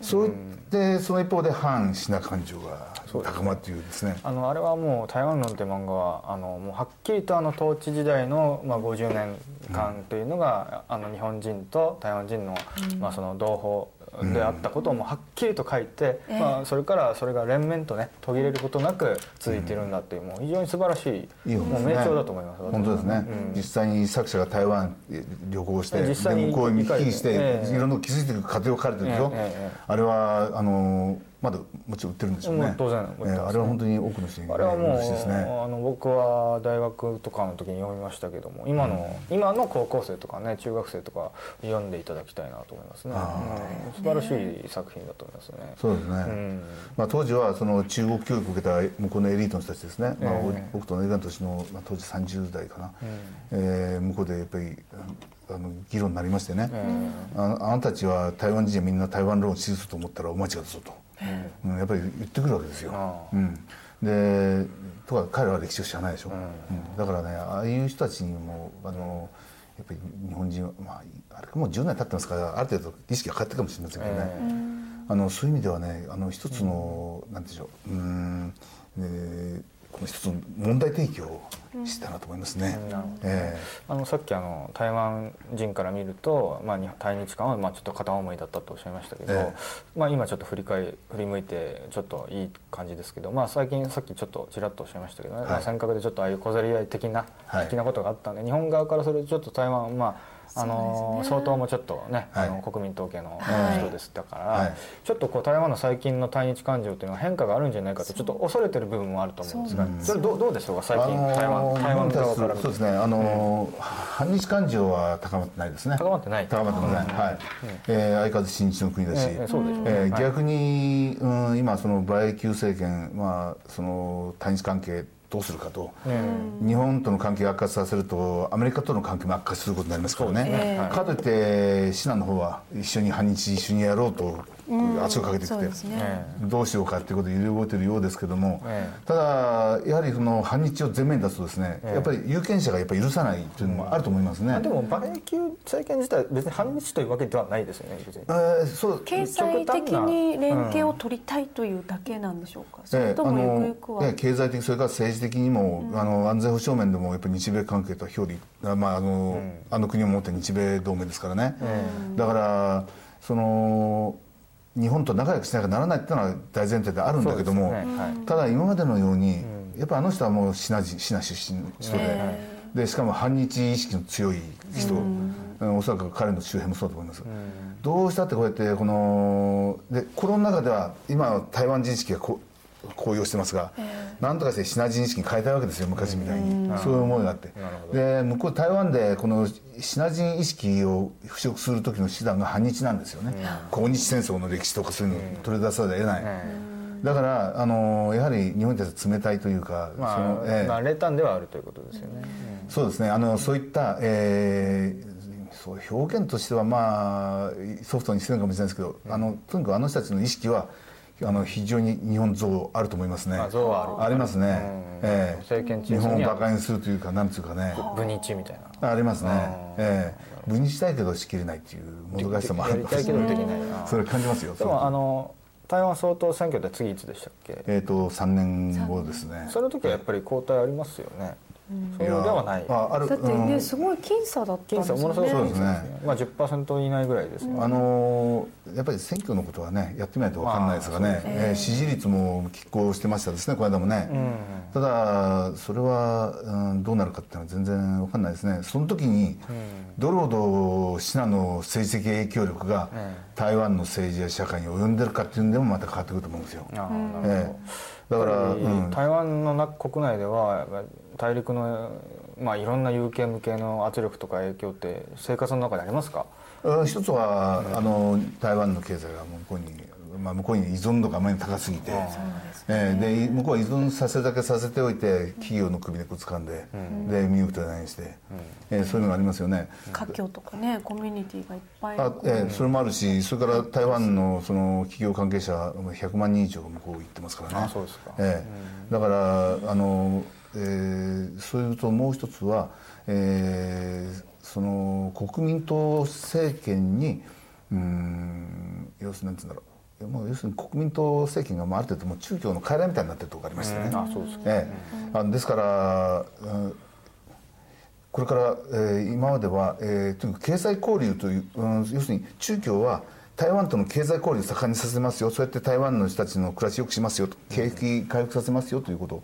そうでその一方で反シナ感情が高まっていくんですね。あのあれはもう台湾論って漫画はあのもうはっきりとあの統治時代の、まあ、50年間というのが、あの日本人と台湾人の,、まあその同胞であったことをもうはっきりと書いて、まあ、それからそれが連綿とね途切れることなく続いているんだっていうもう非常に素晴らしいね。もう名著だと思います本当ですね、実際に作者が台湾へ旅行して実際にで向こうへ見聞きして、ええ。いろんな気づいていく過程を書かれてるでしょ、ええええあれはあのまだもちろん売ってるんですよね。もう当然ええあれは本当に多くの人にあれはもう、ね。あの僕は大学とかの時に読みましたけども今の、今の高校生とかね中学生とか読んでいただきたいなと思いますね、うん、素晴らしい作品だと思いますね。そうですね、ん。まあ、当時はその中国教育を受けた向こうのエリートの人たちですね、まあええ、僕と同じ年の、まあ、当時30代かな、えー向こうでやっぱりあの議論になりましてね、ああなたたちは台湾人はみんな台湾論を支持すると思ったらお間違いだぞと、うん。やっぱり言ってくるわけですよ。あうん、でとか彼らは歴史を知らないでしょ、うん。だからねああいう人たちにもあのやっぱり日本人は、まあ、あれもう10年経ってますからある程度意識が変わってるかもしれませんけどね、あのそういう意味ではねあの一つの、なんていうんでしょう。うーん、えーこの一つの問題提起をしたなと思いますね。えあのさっきあの台湾人から見ると、まあ、に対日間はまあちょっと片思いだったとおっしゃいましたけど、えまあ、今ちょっと振り返振り向いてちょっといい感じですけど、まあ、最近さっきちょっとちらっとおっしゃいましたけどね、はい。まあ尖閣でちょっとああいう小競り合い的な、はい。的なことがあったんで日本側からするとちょっと台湾はまああの総統もちょっとね、はい。あの国民統計のはい。人ですだから、はい。ちょっとこう台湾の最近の対日感情というのは変化があるんじゃないかとちょっと恐れてる部分もあると思うんですがそれどうどうでしょうか最近、台湾台湾側からそうですね。あの、反日感情は高まってないですね。高まってない。高まってません、はい。えー相変わらず親日の国だし、ええそうでしょうね。えーはい。逆に、うん、今その馬英九政権、まあ、その対日関係どうするかと、日本との関係を悪化させるとアメリカとの関係も悪化することになりますからね。ね。はい。かといってシナの方は一緒に反日一緒にやろうと圧をかけてきて、そうですね。えどうしようかということで揺れ動いているようですけども、ええ。ただやはりその反日を前面に出すとですね、やっぱり有権者がやっぱり許さないというのもあると思いますね。でも馬英九政権自体は別に反日というわけではないですよね別に。えーそう。経済的に連携を取りたいというだけなんでしょうか、それともゆくゆくは、ええ経済的それから政治的にも、あの安全保障面でもやっぱり日米関係とは表裏あまああの、あの国を持って日米同盟ですからね、だからその日本と仲良くしなきゃならないっていうのは大前提であるんだけども、ね。はい。ただ今までのように、やっぱりあの人はもうシナ人シナ出身の人で、でしかも反日意識の強い人、うん。おそらく彼の周辺もそうだと思います、どうしたってこうやってこので心の中では今は台湾人意識がこう高揚してますが、なんとかしてシナ人意識に変えたいわけですよ昔みたいに、そういう思いがあって。で向こう台湾でこのシナ人意識を払拭する時の手段が反日なんですよね、抗日戦争の歴史とかそういうのを取り出さざるを得ない、だからあのやはり日本に対して冷たいというか、まあ、そのええ。まあ冷淡ではあるということですよね、そうですね。あのそういった、えーそう表現としてはまあソフトにしてるのかもしれないですけど、あのとにかくあの人たちの意識はあの非常に日本像あると思いますね。あある。ありますね、ええ。政権日本を馬鹿にするというかなんつうかね。分日みたいな。ありますね。ええ。分にしたいけどしきれないっていうもどかしさもあやるりたいけどできないな。それ感じますよでもあの台湾総統選挙って次いつでしたっけ？えっ、と3年後ですね。その時はやっぱり交代ありますよね、そうではない。あある。だってね、うん。すごい僅差だったん僅差ですよね。ものすごくそうですね。まあ10%以内ぐらいですね、あのーやっぱり選挙のことはねやってみないと分かんないですがね、えー支持率も拮抗してましたですねこの間もね、ただそれは、うん、どうなるかっていうのは全然分かんないですね。その時に、どれほどシナの政治的影響力が台湾の政治や社会に及んでるかっていうのでもまた変わってくると思うんですよ、ああなるほど、ええだから、うん、台湾の中国内では大陸の、まあ、いろんな有権向けの圧力とか影響って生活の中でありますか？うん一つは、あの台湾の経済が向こうに、まあ、向こうに依存度があまりに高すぎて、えーで向こうは依存させるだけさせておいて企業の首根っこ掴んで、で身動き取れないようにして、えーそういうのがありますよね。華僑とかねコミュニティがいっぱい。あえーそれもあるしそれから台湾のその企業関係者100万人以上向こう行ってますからね。あそうですか。ええ。だからあの、えーそういうともう一つは、えーその国民党政権にうん要するに何て言うんだろうもう要するに国民党政権がまあある程度もう中共の傀儡みたいになってるところがありましてね、あそうですか。ええ。あですから、うんこれから、えー今までは、えーとにかく経済交流という、うん要するに中共は台湾との経済交流を盛んにさせますよ。そうやって台湾の人たちの暮らしを良くしますよと。景気回復させますよということ。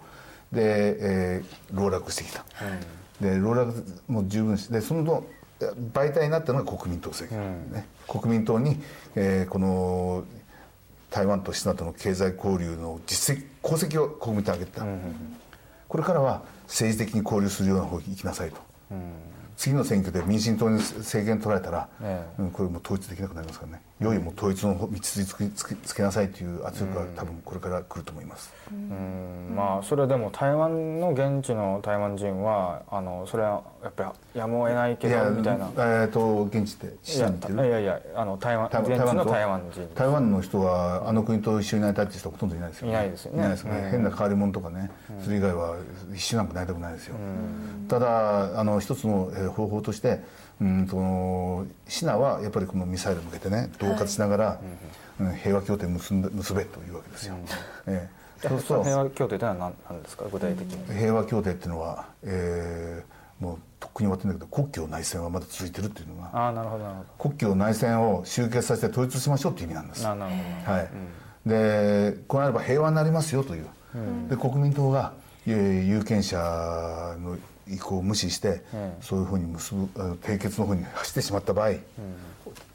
で、えー籠絡してきた、で籠絡も十分してその媒体になったのが国民党政権、ね、国民党に、えーこの台湾とシナとの経済交流の実績功績を国民党に挙げてた、これからは政治的に交流するような方に行きなさいと、次の選挙で民進党に政権取られたら、え。うんこれもう統一できなくなりますからね良いもう統一の道筋つけなさいという圧力が多分これから来ると思います、うん。まあそれでも台湾の現地の台湾人はあのそれはやっぱりやむを得ないけどみたいな。えー、と現地でいやいやいやあの台湾現地の台湾人台湾の人はあの国と一緒になりたいって人はほとんどいないですよ、いないですよね。いないですよね、変な変わり者とかね、それ以外は一緒なんかなりたくないですよ、ただあの一つのえー方法としてうんそのシナはやっぱりこのミサイル向けてね恫喝しながら、うん平和協定結んで結べというわけですよ、ええ。そうすると平和協定というのは何何ですか？具体的に。平和協定っていうのは、えーもうとっくに終わってるんだけど国境内戦はまだ続いてるっていうのが。ああなるほどなるほ国境内戦を終結させて統一しましょうっていう意味なんです。どななるほはい、でこうなれば平和になりますよという、で国民党がえー有権者の意向を無視して、そういうふうに結ぶ締結の方に走ってしまった場合、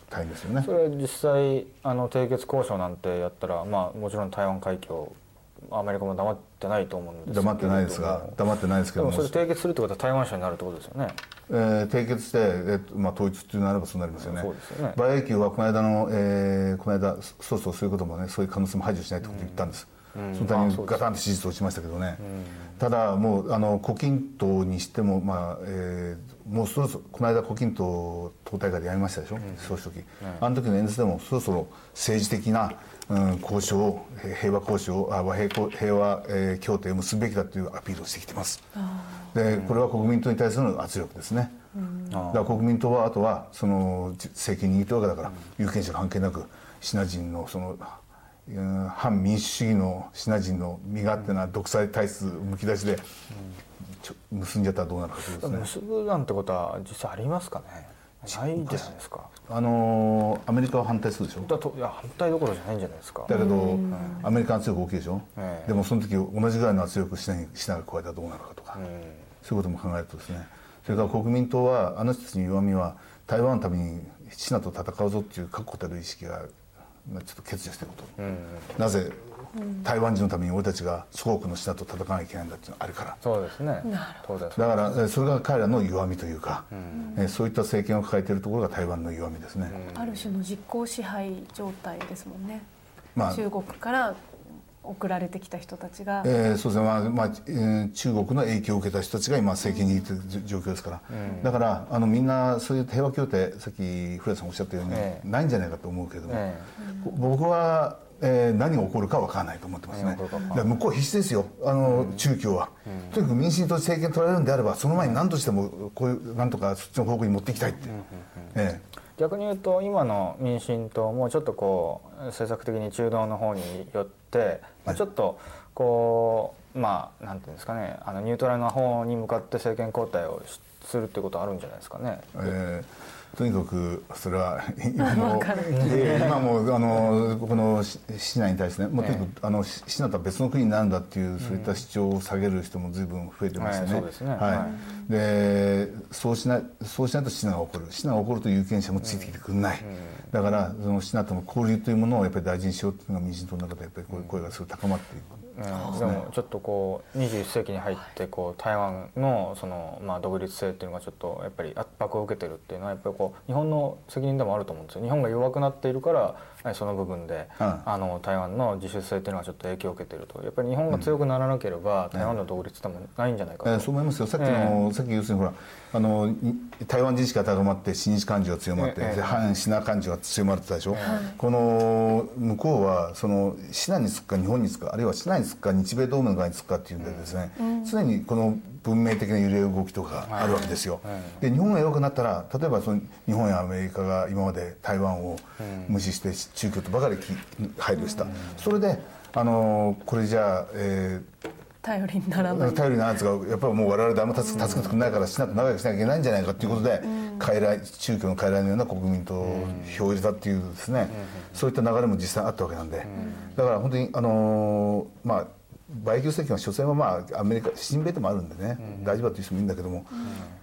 大変ですよね。どそれは実際あの締結交渉なんてやったらまあもちろん台湾海峡アメリカも黙ってないと思うんですけれど黙ってないですが黙ってないですけども。でもそれ締結するってことは台湾社になるってことですよね。えー締結して、えっとまあ、統一っていうのならばそうなりますよね。そうですよね。馬英九はこの間の、えーこの間そうそうそういうこともねそういう可能性も排除しないってことを言ったんです、そのタイミングガタンと支持率落ちましたけどね、ただもうあの胡錦涛にしても、まあえーもうそろそろこの間胡錦涛党大会でやりましたでしょ、総書記、あの時の演説でもそろそろ政治的な、うん、交渉をへ平和交渉あ和平交平和、えー協定を結ぶべきだというアピールをしてきてます。でこれは国民党に対する圧力ですね、だから国民党はあとはそのじ政権握ってるわけだから、有権者関係なくシナ人のその、うん反民主主義のシナ人の身勝手な独裁体質むき出しで、ちょ結んじゃったらどうなるかということですね。結ぶなんてことは実際ありますかね。ないじゃないですか。あのーアメリカは反対するでしょ？だといや反対どころじゃないんじゃないですか。だけどアメリカの圧力大きいでしょ、ええ。でもその時同じぐらいの圧力をしなしながら加えたらどうなるかとか、そういうことも考えるとですね。それから国民党はあの人たちの弱みは台湾のためにシナと戦うぞっていう確固たる意識がまあちょっと欠如していること、なぜ台湾人のために俺たちが祖国のシナと戦わなきゃいけないんだっていうのがあるから。そうですね。当然だからえーそれが彼らの弱みというか、えーそういった政権を抱えているところが台湾の弱みですね、ある種の実効支配状態ですもんね、まあ中国から送られてきた人たちが、えーそうですね、まあまあえー中国の影響を受けた人たちが今政権にいる状況ですから、だからあのみんなそういう平和協定さっき古谷さんおっしゃったように、ええ。ないんじゃないかと思うけれども、え僕は、えー何が起こるかわからないと思ってますね。何が起こるかだから向こうは必死ですよ。あの、中共は、とにかく民進党政権取られるんであればその前に何としてもこういうなんとかそっちの方向に持っていきたいって、え逆に言うと今の民進党もちょっとこう政策的に中道の方によって、まあ、ちょっとこうまあなんていうんですかねあのニュートラルな方に向かって政権交代をしするっていうことはあるんじゃないですかね。えーとにかくそれは 今もえー今もあのこのし市内に対してねもうとにかくあのし市内とは別の国になるんだっていうそういった主張を下げる人も随分増えてましてね。はいそうでそうしないそうしないとシナが起こる。シナが起こると有権者もついてきてくれない、だからそのシナとの交流というものをやっぱり大事にしようっていうのが民進党の中でやっぱりこういう声がすごい高まっている。うん、でもちょっとこう21世紀に入ってこう台湾のそのまあ独立性っていうのがちょっとやっぱり圧迫を受けてるっていうのはやっぱりこう日本の責任でもあると思うんですよ。日本が弱くなっているからはいその部分で、うん。あの台湾の自主性っていうのがちょっと影響を受けていると。やっぱり日本が強くならなければ、台湾の独立ってもないんじゃないかと、えーそう思いますよ。さっきの、さっき要するにほらあのい台湾自治が高まって親日感情が強まって、ええで反シナ感情が強まってたでしょ、この向こうはそのシナにつくか日本につくかあるいはシナにつくか日米同盟側につくかっていうんでですね、常にこの文明的な揺れ動きとかあるわけですよ、で日本が弱くなったら例えばその日本やアメリカが今まで台湾を無視して中共とばかりき配慮した、それであのこれじゃあ、えー頼りにならない。頼りにならんですがやっぱりもう我々誰も助け助けてくれないからしな仲良くしなきゃいけないんじゃないかということで、傀儡中共の傀儡のような国民党票を入れたっていうですね、そういった流れも実際あったわけなんで、だから本当にあのーまあバイキュー政権は所詮はまあアメリカ親米でもあるんでね、大丈夫だという人もいるんだけども、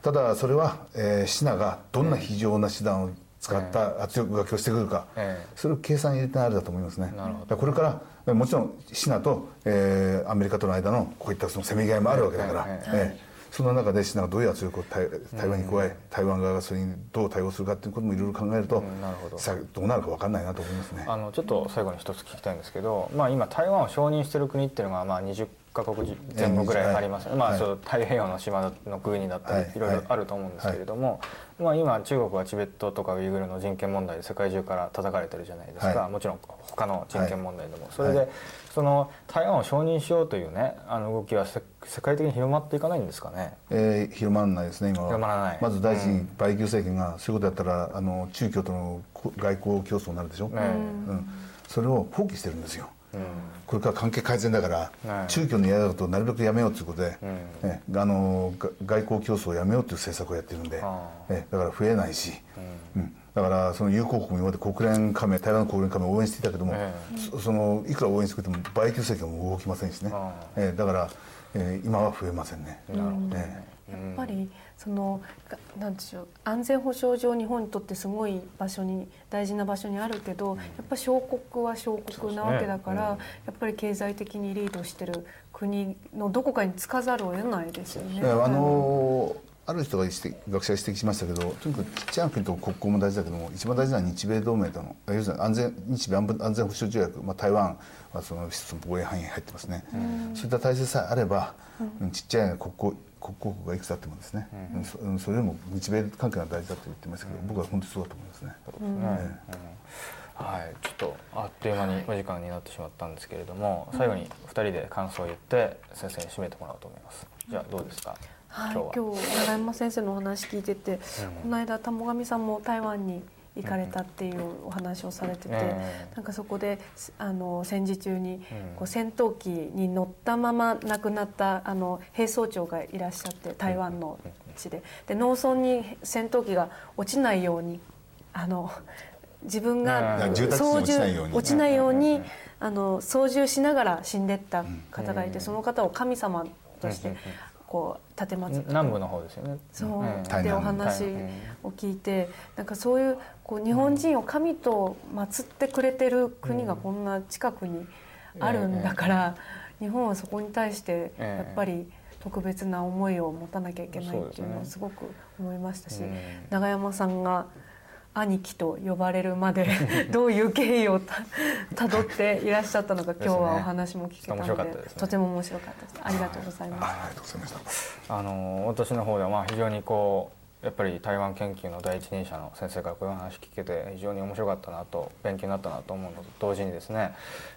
ただそれは、えーシナがどんな非情な手段を使った圧力がけをしてくるか、ええ。それを計算に入れてあるだと思いますね。これからもちろんシナと、えーアメリカとの間のこういったそのせめぎ合いもあるわけだから、えええその中でシナがどういう圧力を台台湾に加え、台湾側がそれにどう対応するかっていうこともいろいろ考えると、んなるほど。さどうなるか分かんないなと思いますね。あのちょっと最後に一つ聞きたいんですけど、まあ、今台湾を承認している国っていうのがまあ20カ国前後ぐらいありますよね、まあ、はいそう太平洋の島の国だったりはい。いろいろあると思うんですけれども、まあ、今中国はチベットとかウイグルの人権問題で世界中から叩かれてるじゃないですか、はい。もちろん他の人権問題でも、それで、はいその台湾を承認しようというねあの動きはせ世界的に広まっていかないんですかね？えー広まらないですね今は。広まらない。まず第一にバイキュー政権がそういうことやったらあの中共とのこ外交競争になるでしょ、ねうん、それを放棄してるんですよ、うんこれから関係改善だから、はい。中共の嫌だことをなるべくやめようということで、えあのが外交競争をやめようという政策をやってるんであえだから増えないし、うん。だからその友好国も今まで国連加盟台湾の国連加盟を応援していたけども、えそそのいくら応援してくれてもバイキュー政権も動きませんしね。あ、えだから、え今は増えませんね。え。やっぱりそのがなんでしょう安全保障上日本にとってすごい場所に大事な場所にあるけど、やっぱ小国は小国なわけだから、そうですやっぱり経済的にリードしてる国のどこかにつかざるを得ないですよね。えあのある人が学者が指摘しましたけどとにかくちっちゃな国と国交も大事だけども一番大事なのは日米同盟との要するに安全日米安安全保障条約、まあ、台湾はその一つの防衛範囲に入ってますね、そういった体制さえあれば、うんちっちゃい国交国交国がいくつあってもですね、うん。それよりも日米関係が大事だと言ってますけど、僕は本当にそうだと思いますね。はい、ちょっとあっという間にお時間になってしまったんですけれども、最後に2人で感想を言って先生に締めてもらおうと思います。じゃあどうですか、はい、今日は。今日永山先生のお話聞いてて、この間玉上さんも台湾に行かれたっていうお話をされてて、ええなんかそこですあの戦時中にうん。こう戦闘機に乗ったまま亡くなったあの兵装長がいらっしゃって台湾の地で。で農村に戦闘機が落ちないようにあの自分がうん。住宅地に落ちないように落ちないようにあの操縦しながら死んでった方がいて、その方を神様としてこう立てまつって南部の方ですよね。そう、ええってお話を聞いてなんかそういうこう日本人を神と祀ってくれてる国がこんな近くにあるんだから、日本はそこに対してええやっぱり特別な思いを持たなきゃいけないっていうのをすごく思いましたし、うん。永山さんが兄貴と呼ばれるまで どういう経緯をたたどっていらっしゃったのか今日はお話も聞けたのでね。とても面白かったです。ありがとうございます、あありがとうございましたあの私の方ではまあ非常にこうやっぱり台湾研究の第一人者の先生からこういう話聞けて非常に面白かったなと勉強になったなと思うのと同時にですねや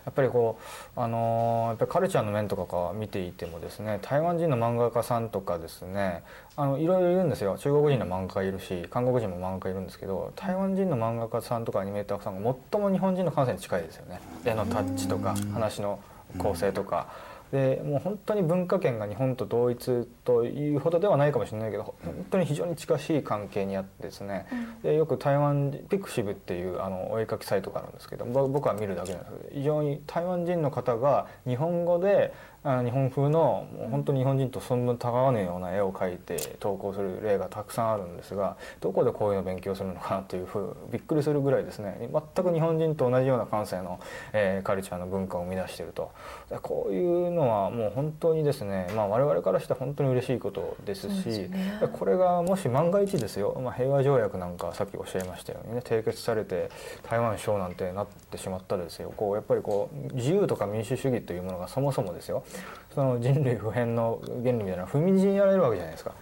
っぱりこうあのやっぱりカルチャーの面とかか見ていてもですね台湾人の漫画家さんとかですねあのいろいろいるんですよ中国人の漫画家いるし韓国人も漫画家いるんですけど台湾人の漫画家さんとかアニメーターさんが最も日本人の感性に近いですよね絵のタッチとか話の構成とか。でもう本当に文化圏が日本と同一というほどではないかもしれないけど本当に非常に近しい関係にあってですね、でよく台湾ピクシブっていうあのお絵描きサイトがあるんですけどぼ僕は見るだけなんですけど非常に台湾人の方が日本語であの日本風のもう本当に日本人とそんなたがわぬような絵を描いて投稿する例がたくさんあるんですがどこでこういうのを勉強するのかなというふうびっくりするぐらいですね。全く日本人と同じような感性の、えーカルチャーの文化を生み出していると。でこういうのはもう本当にですね、まあ、我々からしては本当に嬉しいことですしよね。でこれがもし万が一ですよ、まあ、平和条約なんかさっきおっしゃいましたようにね締結されて台湾省なんてなってしまったらですよ。こうやっぱりこう自由とか民主主義というものがそもそもですよその人類普遍の原理みたいな踏みにじられるわけじゃないですか。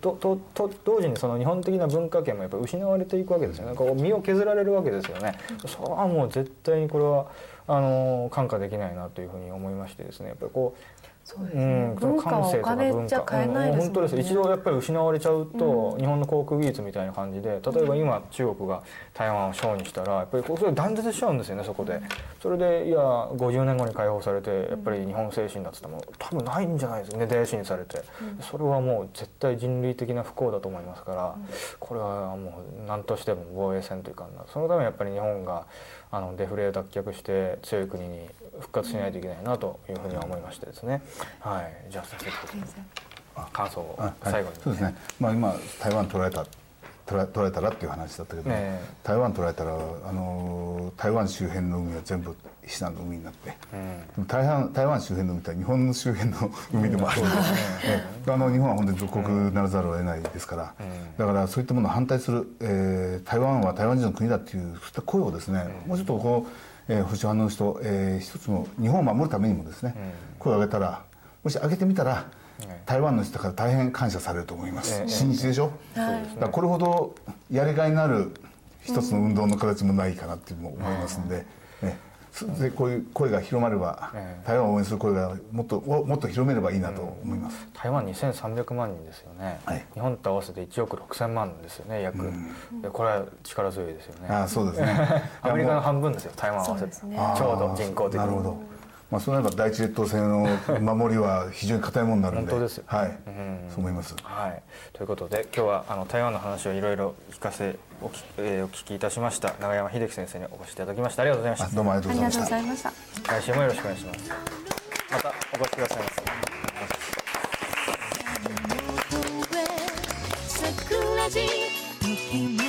ととと同時にその日本的な文化圏もやっぱり失われていくわけですよね。こう身を削られるわけですよね。それはもう絶対にこれはあの感化できないなというふうに思いましてですね。やっぱりこうそうですね、その文化はお金じゃ買えないですうん本当です。一度やっぱり失われちゃうと、日本の航空技術みたいな感じで例えば今中国が台湾を省にしたらやっぱりそれ断絶しちゃうんですよねそこで。それでいや50年後に解放されてやっぱり日本精神だっつっても多分ないんじゃないですかね。大臣されて、それはもう絶対人類的な不幸だと思いますから、これはもう何としても防衛戦というかそのためにやっぱり日本があのデフレを脱却して強い国に復活しないといけないなというふうには思いましてですね、はい、じゃあ先生感想を最後に、そうですね、まあ、今台湾取られた取ら取られたらっていう話だったけど、ねえ。台湾取られたらあの台湾周辺の海は全部避難の海になって、でも台湾台湾周辺の海って日本の周辺の海でもあるので、ええ。あの日本は本当に属国ならざるを得ないですから、だからそういったものを反対する、えー台湾は台湾人の国だっていうそういった声をですね、もうちょっとこう、えー保守派の人、えー一つの日本を守るためにもですね、声を上げたらもし上げてみたら、台湾の人から大変感謝されると思います、ええ親日でしょ、だからこれほどやりがいのある一つの運動の形もないかなっていうのも思いますんで,、ね、そでこういう声が広まれば、ええ。台湾を応援する声がもっとをもっと広めればいいなと思います、台湾2300万人ですよね、はい。日本と合わせて1億6000万ですよね約、でこれは力強いですよね。ああそうですね。アメリカの半分ですよ台湾合わせて、ね。ちょうど人口う的に。なるほど、まあ、そうなれば第一列島線の守りは非常に硬いものになるんで本当ですよ。はい、ん。そう思います。はい、ということで今日はあの台湾の話をいろいろ聞かせおき、えーお聞きいたしました長山秀樹先生にお越しいただきました。ありがとうございました。あどうもありがとうございました。来週もよろしくお願いします。またお越しくださいませ桜地